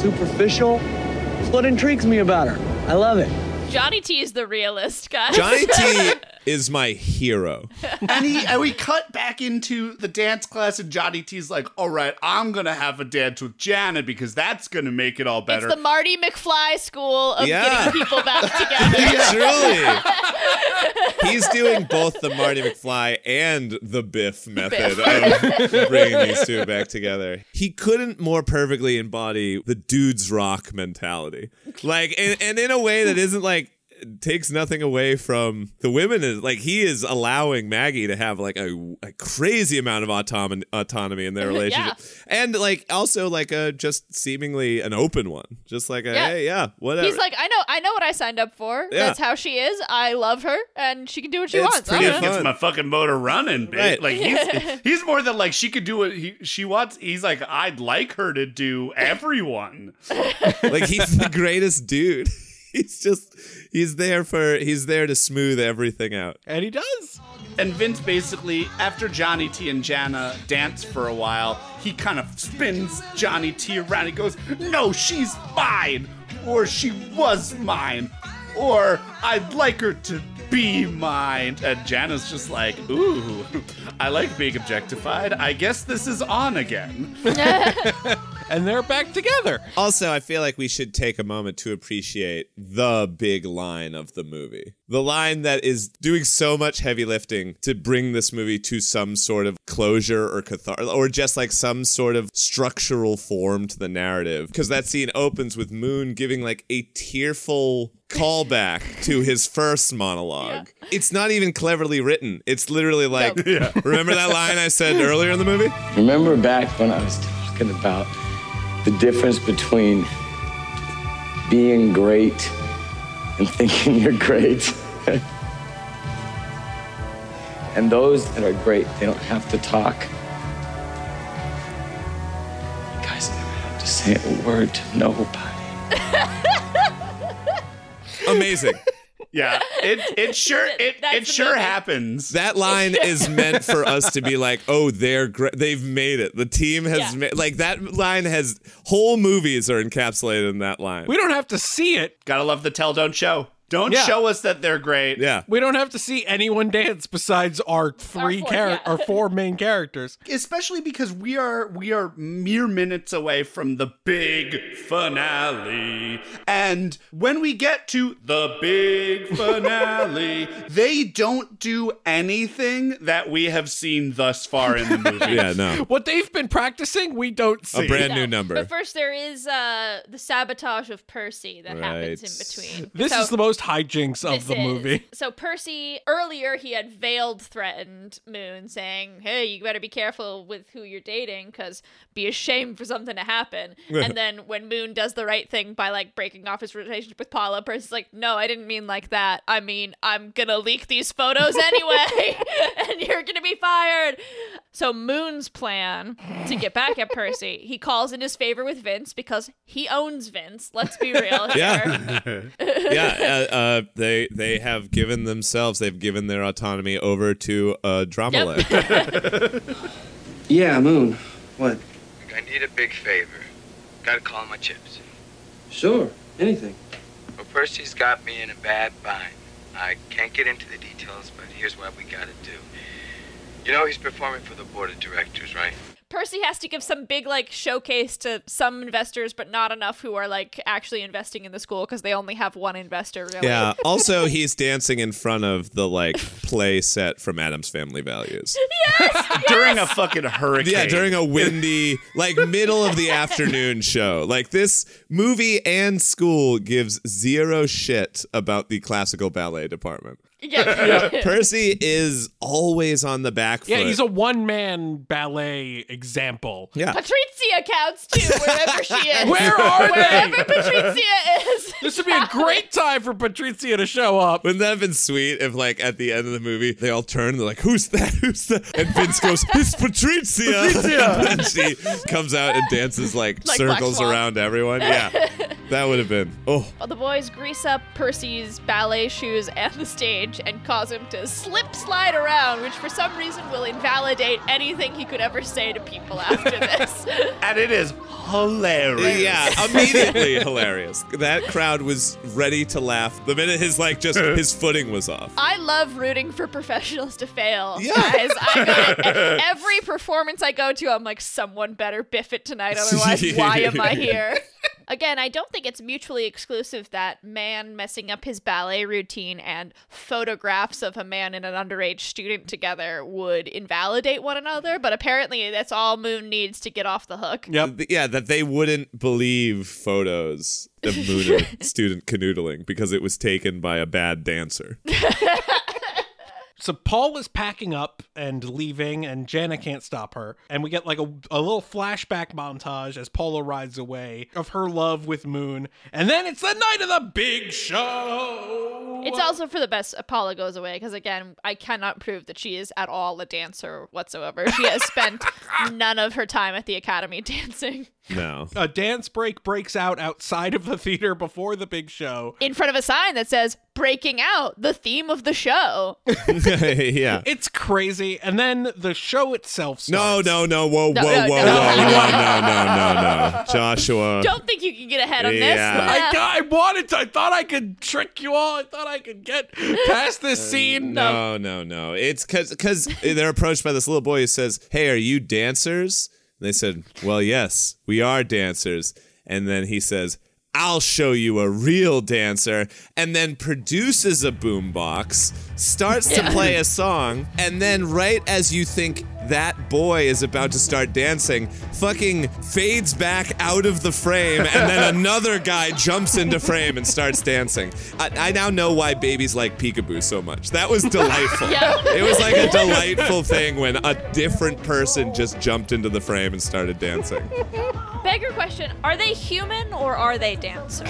S10: superficial. That's what intrigues me about her. I love it.
S8: Johnny T is the realist, guys.
S3: Johnny T [laughs] is my hero. [laughs]
S7: and he and we cut back into the dance class, and Johnny T's like, "All right, I'm gonna have a dance with Janet because that's gonna make it all better."
S8: It's the Marty McFly school of
S3: Yeah.
S8: getting people back [laughs] together.
S3: Truly. [laughs] He's doing both the Marty McFly and the Biff method of bringing these two back together. He couldn't more perfectly embody the dude's rock mentality. Like, and, and in a way that isn't like, takes nothing away from the women is like he is allowing Maggie to have like a, a crazy amount of autonomy autonomy in their [laughs] relationship and like also like a just seemingly an open one just like a
S8: Yeah.
S3: hey yeah whatever
S8: He's like, I know, I know what I signed up for.
S3: Yeah.
S8: That's how she is. I love her, and she can do what she
S3: It's
S8: wants.
S3: pretty
S8: Okay.
S7: gets my fucking motor running, bitch.
S3: Right.
S7: Like he's [laughs] he's more than like she could do what he she wants. He's like, I'd like her to do everyone. [laughs]
S3: like he's the greatest dude. He's just he's there for he's there to smooth everything out.
S2: And he does.
S7: And Vince basically, after Johnny T and Jana dance for a while, he kind of spins Johnny T around. He goes, No, she's mine! Or she was mine! Or I'd like her to be mine. And Jana's just like, Ooh, [laughs] I like being objectified. I guess this is on again. [laughs] [laughs]
S2: and they're back together.
S3: Also, I feel like we should take a moment to appreciate the big line of the movie. The line that is doing so much heavy lifting to bring this movie to some sort of closure or cathar or just like some sort of structural form to the narrative. Because that scene opens with Moon giving like a tearful callback [laughs] to his first monologue. It's not even cleverly written. It's literally like, [laughs] remember that line I said earlier in the movie?
S12: Remember back when I was talking about the difference between being great and thinking [laughs] you're great? and those that are great, they don't have to talk. You guys never have
S10: to say a word to nobody. [laughs]
S3: Amazing.
S7: Yeah, it it [laughs] sure it
S8: That's
S7: it sure
S8: movie.
S7: happens.
S3: That line is meant for us to be like, "Oh, they're great. They've made it. The team has
S8: Yeah.
S3: made like that line has whole movies are encapsulated in that line."
S2: We don't have to see it.
S7: Gotta love the tell, don't show. Don't
S2: Yeah.
S7: show us that they're great.
S3: yeah.
S2: We don't have to see anyone dance besides our three
S8: four,
S2: char-
S8: yeah.
S2: our four main characters. [laughs]
S7: Especially because we are we are mere minutes away from the big finale. And when we get to the big [laughs] finale, they don't do anything that we have seen thus far in the [laughs] movie.
S3: Yeah, no.
S2: What they've been practicing, we don't see.
S3: A brand
S8: No.
S3: new number.
S8: But first, there is uh, the sabotage of Percy that happens in between.
S2: This
S8: So-
S2: is the most hijinks of the
S8: is-
S2: movie.
S8: So Percy earlier he had veiled threatened Moon, saying, "Hey, you better be careful with who you're dating, because be ashamed for something to happen." [laughs] and then when Moon does the right thing by like breaking off his relationship with Paula, Percy's like, "No, I didn't mean like that. I mean I'm gonna leak these photos anyway, [laughs] and you're gonna be fired." So Moon's plan to get back at Percy, [laughs] he calls in his favor with Vince because he owns Vince. Let's be [laughs] real here.
S3: Yeah. [laughs] yeah, uh, uh, they they have given themselves, they've given their autonomy over to uh, Drama
S11: Yeah, Moon. What?
S19: I need a big favor. Gotta call my chips.
S11: Sure. Anything.
S19: Well, Percy's got me in a bad bind. I can't get into the details, but here's what we gotta do. You know he's performing for the board of directors, right?
S8: Percy has to give some big like showcase to some investors, but not enough who are like actually investing in the school because they only have one investor. Really.
S3: Yeah. [laughs] Also, he's dancing in front of the like play set from Addams Family Values. [laughs] Yes. [laughs]
S7: During a fucking hurricane.
S3: Yeah, during a windy, like middle of the afternoon show. Like this movie and school gives zero shit about the classical ballet department. [laughs]
S8: Yeah.
S3: Percy is always on the back foot.
S2: Yeah, he's a one man ballet example.
S3: Yeah.
S8: Patrizia counts too, wherever she [laughs] is.
S2: Where are they?
S8: Wherever Patrizia is.
S2: This would be a great time for Patrizia to show up.
S3: Wouldn't that have been sweet if, like, at the end of the movie, they all turn, they're like, "Who's that? Who's that?" And Vince goes, "It's Patrizia."
S2: Patrizia. [laughs]
S3: and she comes out and dances like,
S8: Like
S3: circles around everyone. Yeah, that would have been. Oh,
S8: Well, the boys grease up Percy's ballet shoes and the stage and cause him to slip slide around, which for some reason will invalidate anything he could ever say to people after [laughs] this.
S7: and it is hilarious.
S3: yeah, immediately hilarious. That crowd was ready to laugh the minute his like just [laughs] his footing was off.
S8: I love rooting for professionals to fail.
S3: Yeah.
S8: Guys, I go, [laughs] every performance I go to, I'm like, someone better biff it tonight, otherwise, why am I here? Again, I don't think it's mutually exclusive that man messing up his ballet routine and photographs of a man and an underage student together would invalidate one another, but apparently that's all Moon needs to get off the hook.
S3: Th- Yeah, that they wouldn't believe photos of Moon and [laughs] student canoodling because it was taken by a bad dancer. [laughs]
S2: So Paul is packing up and leaving, and Jana can't stop her. And we get like a, a little flashback montage as Paula rides away of her love with Moon. And then it's the night of the big show.
S8: It's also for the best Apollo goes away because again, I cannot prove that she is at all a dancer whatsoever. She has spent [laughs] none of her time at the academy [laughs] dancing
S3: No.
S2: A dance break breaks out outside of the theater before the big show.
S8: in front of a sign that says "Breaking Out," the theme of the show. [laughs]
S3: yeah.
S2: It's crazy. And then the show itself
S3: No, no, no, whoa, whoa,
S8: No,
S3: whoa,
S8: no,
S3: whoa,
S8: no.
S3: no, no, no, no, no. Joshua.
S8: Don't think you can get ahead on
S3: Yeah.
S8: this.
S2: I, I wanted to. I thought I could trick you all. I thought I could get past this uh, scene.
S3: No, no, no. no. It's because because they're approached by this little boy who says, "Hey, are you dancers?" And they said, "Well, yes, we are dancers." And then he says, "I'll show you a real dancer," and then produces a boombox, starts to play a song, and then right as you think that boy is about to start dancing, fucking fades back out of the frame, and then [laughs] another guy jumps into frame and starts dancing. I, I now know why babies like peekaboo so much. That was [laughs] delightful.
S8: Yeah.
S3: It was like a delightful thing when a different person just jumped into the frame and started dancing.
S8: Beggar question: Are they human or are they dancer? [laughs]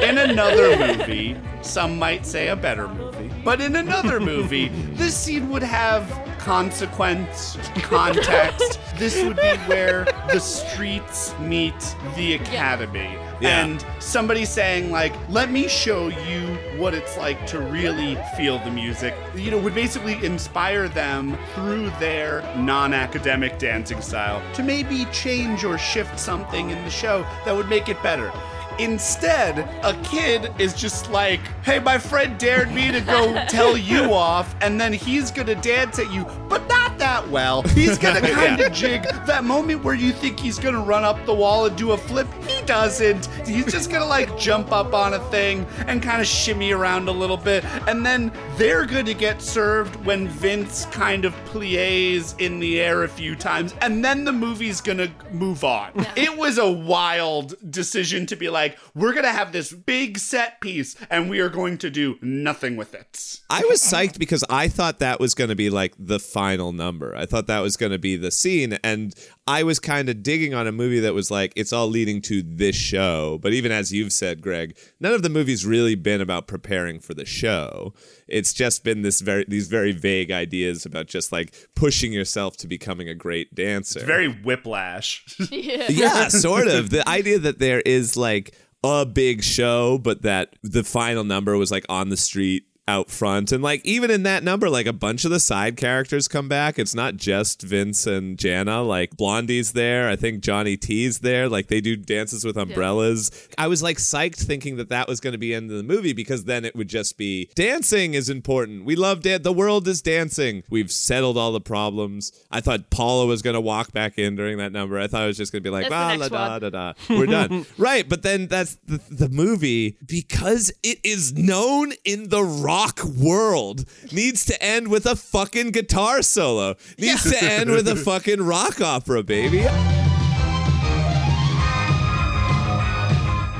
S7: in another movie, some might say a better movie, but in another [laughs] movie, this scene would have consequence, context. [laughs] this would be where the streets meet the academy.
S3: Yeah.
S7: And somebody saying, like, let me show you what it's like to really feel the music, you know, would basically inspire them through their non academic dancing style to maybe change or shift something in the show that would make it better. Instead, a kid is just like, hey, my friend dared me to go [laughs] tell you off, and then he's gonna dance at you, but not that well. He's gonna [laughs] kind of jig. That moment where you think he's gonna run up the wall and do a flip, he doesn't. He's just gonna like jump up on a thing and kind of shimmy around a little bit, and then they're gonna get served when Vince kind of plies in the air a few times, and then the movie's gonna move on. It was a wild decision to be like, we're gonna have this big set piece, and we are going to do nothing with it.
S3: I was psyched because I thought that was going to be like the final number. I thought that was going to be the scene. And I was kind of digging on a movie that was like, it's all leading to this show. But even as you've said, Greg, none of the movies really been about preparing for the show. It's just been this very, these very vague ideas about just like pushing yourself to becoming a great dancer.
S7: It's very whiplash. [laughs]
S3: yeah, [laughs] sort of. The idea that there is like a big show, but that the final number was like on the street out front. And like even in that number, like a bunch of the side characters come back. It's not just Vince and Jana. Like Blondie's there. I think Johnny T's there. Like they do dances with umbrellas. I was like psyched thinking that that was going to be end of the movie because then it would just be dancing is important. We love dance. The world is dancing. We've settled all the problems. I thought Paula was going to walk back in during that number. I thought it was just going to be like, ah, la,
S8: one.
S3: da, da, da. We're done. [laughs] right. But then that's the, the movie because it is known in the rock world needs to end with a fucking guitar solo. Needs to end with a fucking rock opera, baby.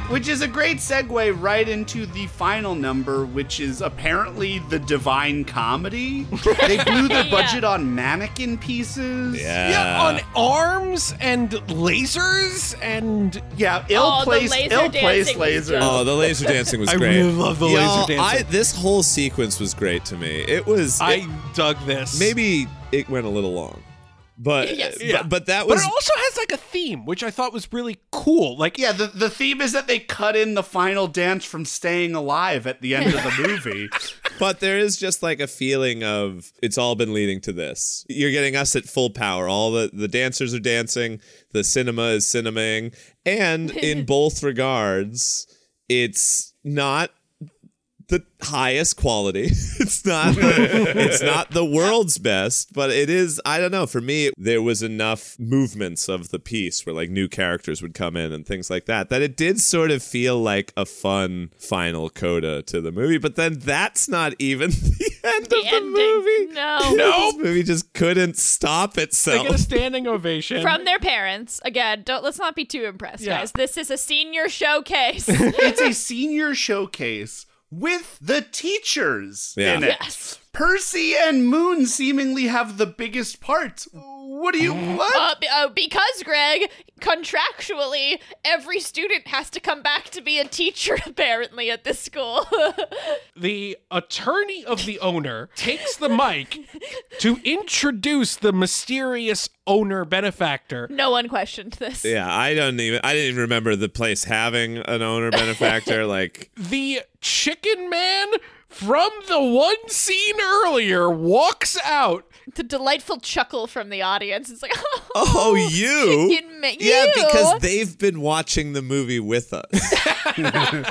S7: Which is a great segue right into the final number, which is apparently the Divine Comedy. They blew their [laughs]
S8: Yeah.
S7: budget on mannequin pieces.
S2: Yeah, on arms and lasers and
S7: yeah, oh, ill
S8: Oh, the
S7: placed,
S8: laser
S7: ill placed
S8: dancing was
S7: laser.
S3: Oh, the laser dancing was great. [laughs]
S2: I
S3: great.
S2: really love the laser
S3: Y'all,
S2: dancing.
S3: I, this whole sequence was great to me. It was.
S2: I
S3: it-
S2: dug this.
S3: maybe it went a little long, but [laughs]
S8: Yes.
S3: but, but that
S2: but it also has like a theme, which I thought was really cool. Like,
S7: Yeah, the, the theme is that they cut in the final dance from Staying Alive at the end of the [laughs] movie.
S3: But there is just like a feeling of it's all been leading to this. You're getting us at full power. All the the dancers are dancing, the cinema is cinemaing, and in [laughs] both regards, it's not the highest quality. [laughs] It's not it's not the world's best, but it is I don't know, for me there was enough movements of the piece where like new characters would come in and things like that that it did sort of feel like a fun final coda to the movie, but then that's not even [laughs] the end of the
S8: ending.
S3: movie.
S8: No. [laughs]
S3: This movie just couldn't stop
S2: they
S3: itself.
S2: get a standing ovation.
S8: From their parents. Again, don't let's not be too impressed,
S2: Yeah.
S8: guys. This is a senior showcase.
S7: it's a senior showcase with the teachers
S3: Yeah.
S7: in it.
S8: yes.
S7: Percy and Moon seemingly have the biggest parts. What do you what?
S8: Uh, b- uh, because Greg, contractually, every student has to come back to be a teacher. [laughs] Apparently, at this school. [laughs]
S2: the attorney of the owner takes the mic to introduce the mysterious owner benefactor.
S8: no one questioned this.
S3: yeah, I don't even I didn't even remember the place having an owner benefactor [laughs] like
S2: The chicken man from the one scene earlier walks out.
S8: The delightful chuckle from the audience. It's like, [laughs] oh,
S3: Oh, you? [laughs]
S8: chicken ma-
S3: Yeah, because they've been watching the movie with us. [laughs]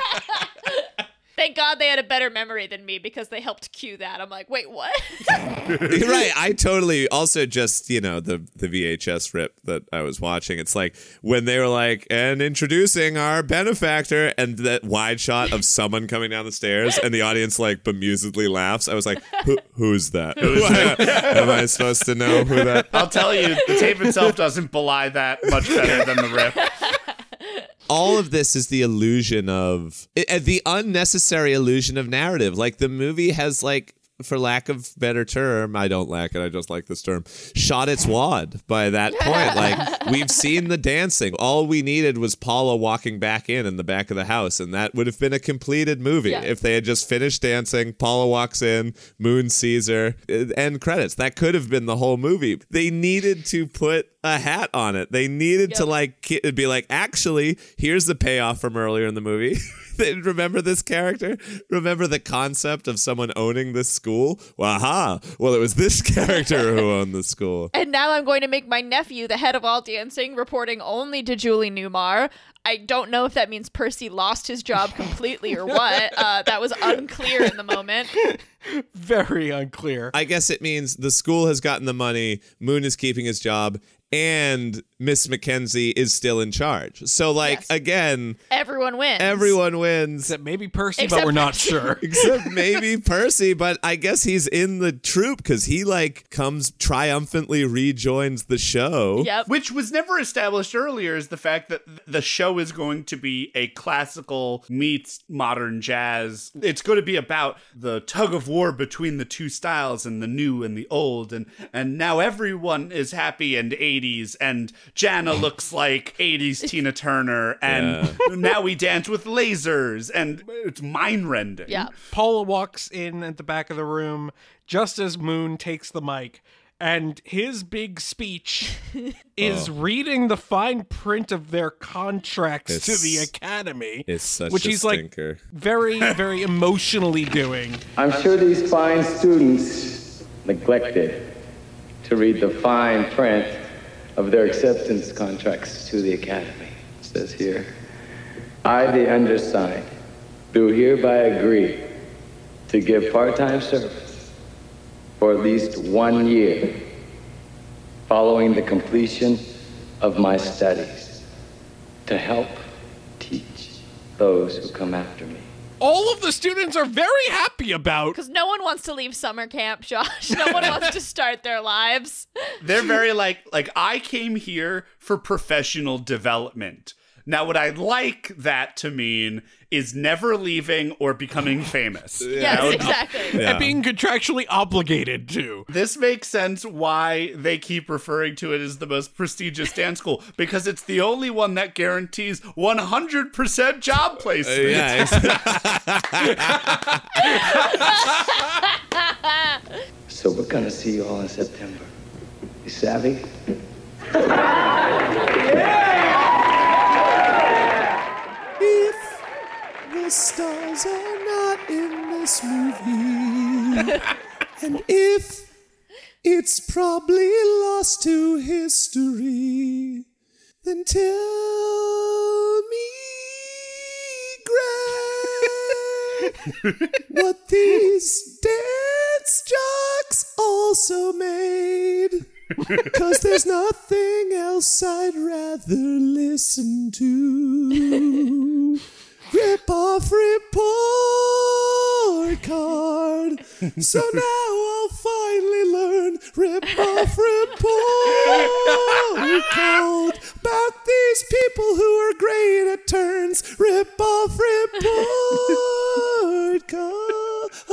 S8: Thank God they had a better memory than me because they helped cue that. I'm like, wait, what? [laughs]
S3: You're right. I totally also just, you know, the the VHS rip that I was watching. It's like when they were like, and introducing our benefactor, and that wide shot of someone coming down the stairs, and the audience like bemusedly laughs. I was like, Who, who's that? [laughs] Am I supposed to know who that?
S7: I'll tell you, the tape itself doesn't belie that much better than the rip.
S3: All of this is the illusion of uh, the unnecessary illusion of narrative. Like the movie has like for lack of better term, I don't lack it. I just like this term. Shot its wad by that point. [laughs] Like we've seen the dancing. All we needed was Paula walking back in in the back of the house, and that would have been a completed movie
S8: Yeah.
S3: if they had just finished dancing. Paula walks in, Moon sees her, uh, end credits. That could have been the whole movie. They needed to put a hat on it. They needed to like be like, actually, here's the payoff from earlier in the movie. [laughs] They [laughs] Remember this character? Remember the concept of someone owning this school? Waha! Well, it was this character who [laughs] owned the school.
S8: And now I'm going to make my nephew the head of all dancing, reporting only to Julie Newmar. I don't know if that means Percy lost his job completely or what. [laughs] Uh, that was unclear in the moment.
S2: Very unclear.
S3: I guess it means the school has gotten the money, Moon is keeping his job, and Miss Mackenzie is still in charge. So, like, again,
S8: Everyone wins.
S3: everyone wins.
S2: Except maybe Percy,
S8: Except
S2: but we're not sure. [laughs]
S3: Except maybe Percy, but I guess he's in the troop because he like comes triumphantly rejoins the show. Yep.
S7: Which was never established earlier is the fact that the show is going to be a classical meets modern jazz. It's going to be about the tug of war between the two styles and the new and the old and and now everyone is happy and 80s and Jana looks like 80s Tina Turner and now we dance with lasers and it's mind rending.
S8: Yeah.
S2: Paula walks in at the back of the room just as Moon takes the mic. And his big speech [laughs] is
S3: Oh.
S2: reading the fine print of their contracts to the academy,
S3: It's such
S2: which
S3: a
S2: he's like very, [laughs] very emotionally doing.
S12: I'm sure these fine students neglected to read the fine print of their acceptance contracts to the academy. It says here, I, the undersigned, do hereby agree to give part-time service for at least one year following the completion of my studies to help teach those who come after me.
S2: All of the students are very happy about.
S8: Because no one wants to leave summer camp, Josh. No one wants to start their lives.
S7: They're very like like I came here for professional development. Now what I'd like that to mean is never leaving or becoming [laughs] famous.
S8: Yes,
S7: You know?
S8: exactly.
S2: And being contractually obligated to.
S7: This makes sense why they keep referring to it as the most prestigious [laughs] dance school because it's the only one that guarantees 100% job uh, placement.
S3: yeah, [laughs]
S12: So we're gonna see you all in September. You savvy?
S3: If the stars are not in this movie, [laughs] and if it's probably lost to history, then tell me, Greg, what these dance jocks also made. Cause there's nothing else I'd rather listen to. Rip off report card. So [laughs] now I'll finally learn rip off report card about these people who are great at turns. Rip off report card. [laughs]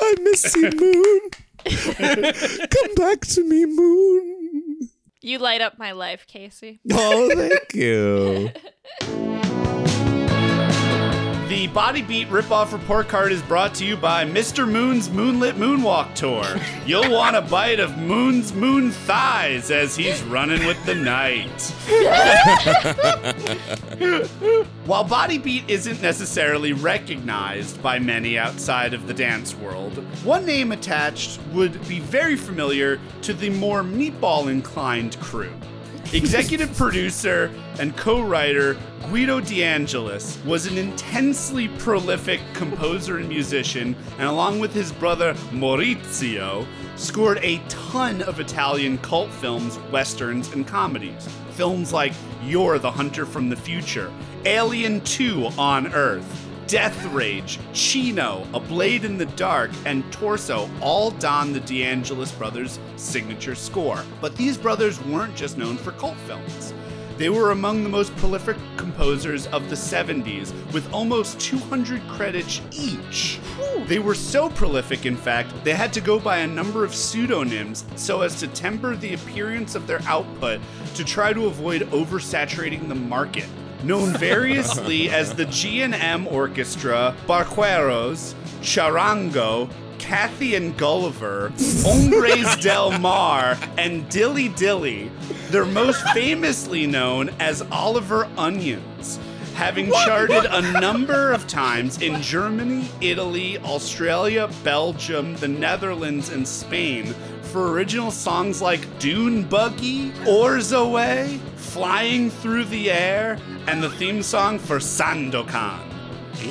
S3: I miss you, Moon. [laughs] Come back to me, Moon.
S8: You light up my life, Casey.
S3: Oh, thank you. [laughs]
S7: The Body Beat ripoff report card is brought to you by Mr. Moon's Moonlit Moonwalk Tour. You'll want a bite of Moon's moon thighs as he's running with the night. [laughs] While Body Beat isn't necessarily recognized by many outside of the dance world, one name attached would be very familiar to the more meatball inclined crew. Executive producer and co writer Guido DeAngelis was an intensely prolific composer and musician, and along with his brother Maurizio, scored a ton of Italian cult films, westerns, and comedies. Films like Yor the Hunter from the Future, Alien 2 on Earth, Death Rage, Chino, A Blade in the Dark, and Torso all don the DeAngelis brothers' signature score. But these brothers weren't just known for cult films. They were among the most prolific composers of the 70s, with almost 200 credits each. They were so prolific, in fact, they had to go by a number of pseudonyms so as to temper the appearance of their output to try to avoid oversaturating the market. Known variously as the G&M Orchestra, Barqueros, Charango, Kathy and Gulliver, Hombres [laughs] del Mar, and Dilly Dilly. They're most famously known as Oliver Onions, having charted a number of times in Germany, Italy, Australia, Belgium, the Netherlands, and Spain for original songs like Dune Buggy, Orzowei, Flying Through the Air, and the theme song for Sandokan.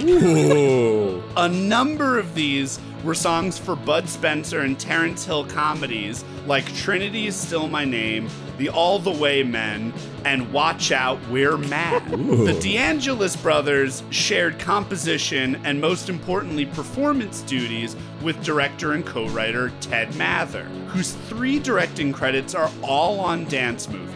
S3: Ooh.
S7: A number of these were songs for Bud Spencer and Terence Hill comedies like Trinity is Still My Name, The All the Way Men, and Watch Out, We're Mad. The DeAngelis brothers shared composition and, most importantly, performance duties with director and co writer Ted Mather, whose three directing credits are all on dance movies.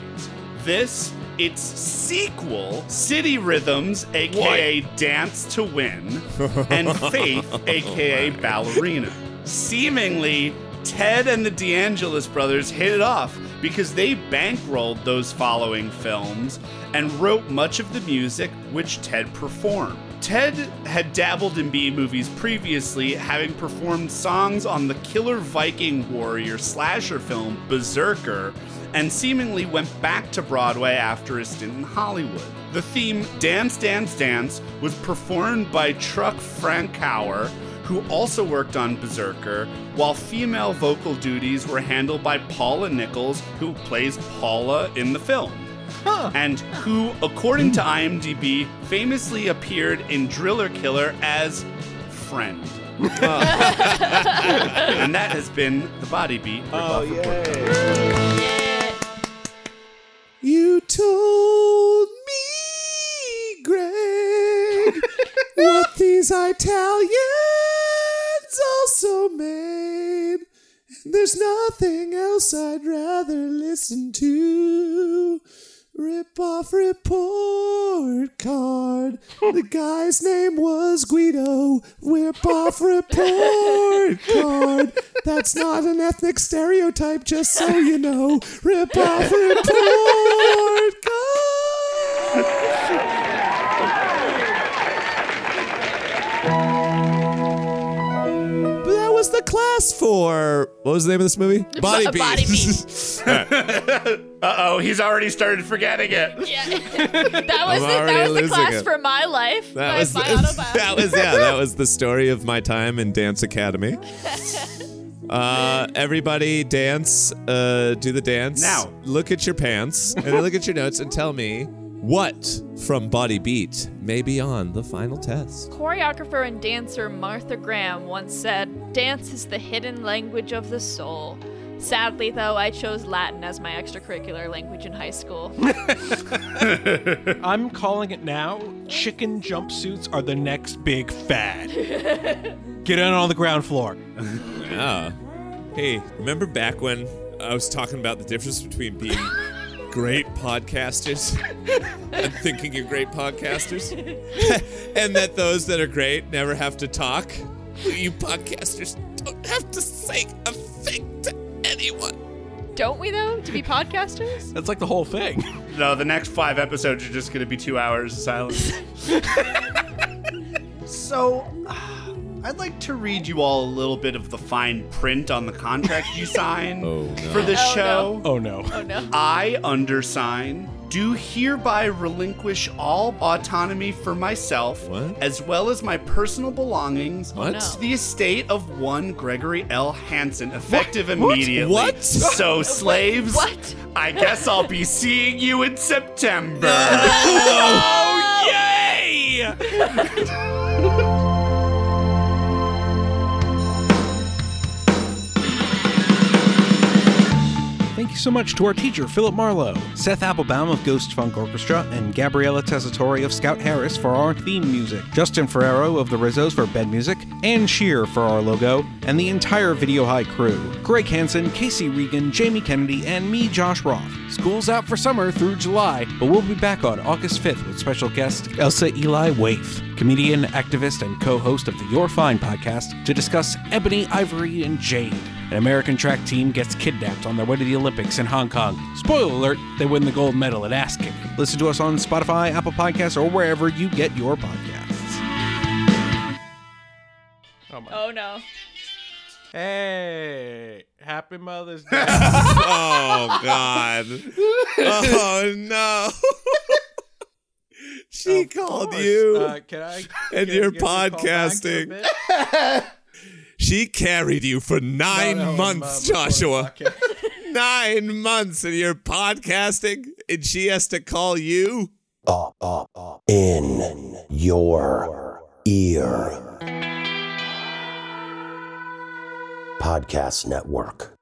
S7: This, its sequel, City Rhythms, aka Dance to Win, [laughs] and Faith, aka Ballerina. Seemingly, Ted and the DeAngelis brothers hit it off because they bankrolled those following films and wrote much of the music which Ted performed. Ted had dabbled in B movies previously, having performed songs on the killer Viking warrior slasher film Berserker, and seemingly went back to Broadway after a stint in Hollywood. The theme Dance, Dance, Dance was performed by Truck Frankauer, who also worked on Berserker, while female vocal duties were handled by Paula Nichols, who plays Paula in the film. And who, according to IMDb, famously appeared in Driller Killer as Friend. [laughs] and that has been the Body Beat.
S3: Oh,
S7: yay.
S3: You told me, Greg, [laughs] what these Italians also made. And there's nothing else I'd rather listen to. Rip off report card. The guy's name was Guido. Rip off report card. That's not an ethnic stereotype, just so you know. Rip off report But was the class for what was the name of this movie? Body Beat.
S8: Body [laughs] [laughs]
S7: Uh oh, he's already started forgetting it. [laughs]
S8: that was
S3: I'm
S8: the,
S3: already
S8: that was the
S3: losing
S8: class
S3: it.
S8: for my life.
S3: That
S8: my,
S3: was
S8: my
S3: the,
S8: autobiography.
S3: that was yeah. That was the story of my time in dance academy. Uh, everybody dance. Uh, do the dance
S7: Now.
S3: Look at your pants and then look at your notes and tell me what from Body Beat may be on the final test.
S8: Choreographer and dancer Martha Graham once said, Dance is the hidden language of the soul. Sadly, though, I chose Latin as my extracurricular language in high school. [laughs] [laughs]
S2: I'm calling it now. Chicken jumpsuits are the next big fad. [laughs] Get in on the ground floor.
S3: Yeah. Hey, remember back when I was talking about the difference between being great podcasters and thinking you're great podcasters? [laughs] and that those that are great never have to talk? You podcasters don't have to say a thing to anyone.
S8: Don't we, though, to be podcasters?
S2: That's like the whole thing.
S7: No, the next five episodes are just going to be two hours of silence. [laughs] so, I'd like to read you all a little bit of the fine print on the contract you [laughs] signed oh, for this
S8: Oh,
S7: show.
S2: Oh no.
S8: Oh, no.
S7: I undersign. Do hereby relinquish all autonomy for myself, as well as my personal belongings,
S3: What?
S7: To the estate of one Gregory L. Hansen, effective
S3: What?
S7: immediately.
S3: What?
S7: So, [laughs] slaves,
S8: What?
S7: I guess I'll be seeing you in September. [laughs]
S2: Oh, yay!
S20: Thank
S2: you so much to our teacher, Philip Marlowe, Seth Applebaum of Ghost Funk Orchestra, and Gabriella Tessitore of Scout Harris for our theme music, Justin Ferrero of the Rizzos for bed music, Ann Shear for our logo, and the entire Video High crew Greg Hansen, Casey Regan, Jamie Kennedy, and me, Josh Roth. School's out for summer through July, but we'll be back on August 5th with special guest Elsa Eli Waif, comedian, activist, and co host of the Your Fine podcast, to discuss Ebony, Ivory, and Jade. An American track team gets kidnapped on their way to the Olympics in Hong Kong. Spoiler alert, they win the gold medal at ass kicking. Listen to us on Spotify, Apple Podcasts, or wherever you get your podcasts.
S8: Oh, oh no.
S2: Hey, happy Mother's [laughs] Day.
S3: oh God. Oh no. [laughs] she called
S2: course.
S3: you.
S2: Uh, can I-
S3: and
S2: can I
S3: you're
S2: give you a call back in a
S3: podcasting. [laughs] she carried you for nine
S2: no,
S3: months,
S2: uh, before-
S3: Joshua. nine months, and you're podcasting, and she has to call you.
S20: in your ear. Podcast Network.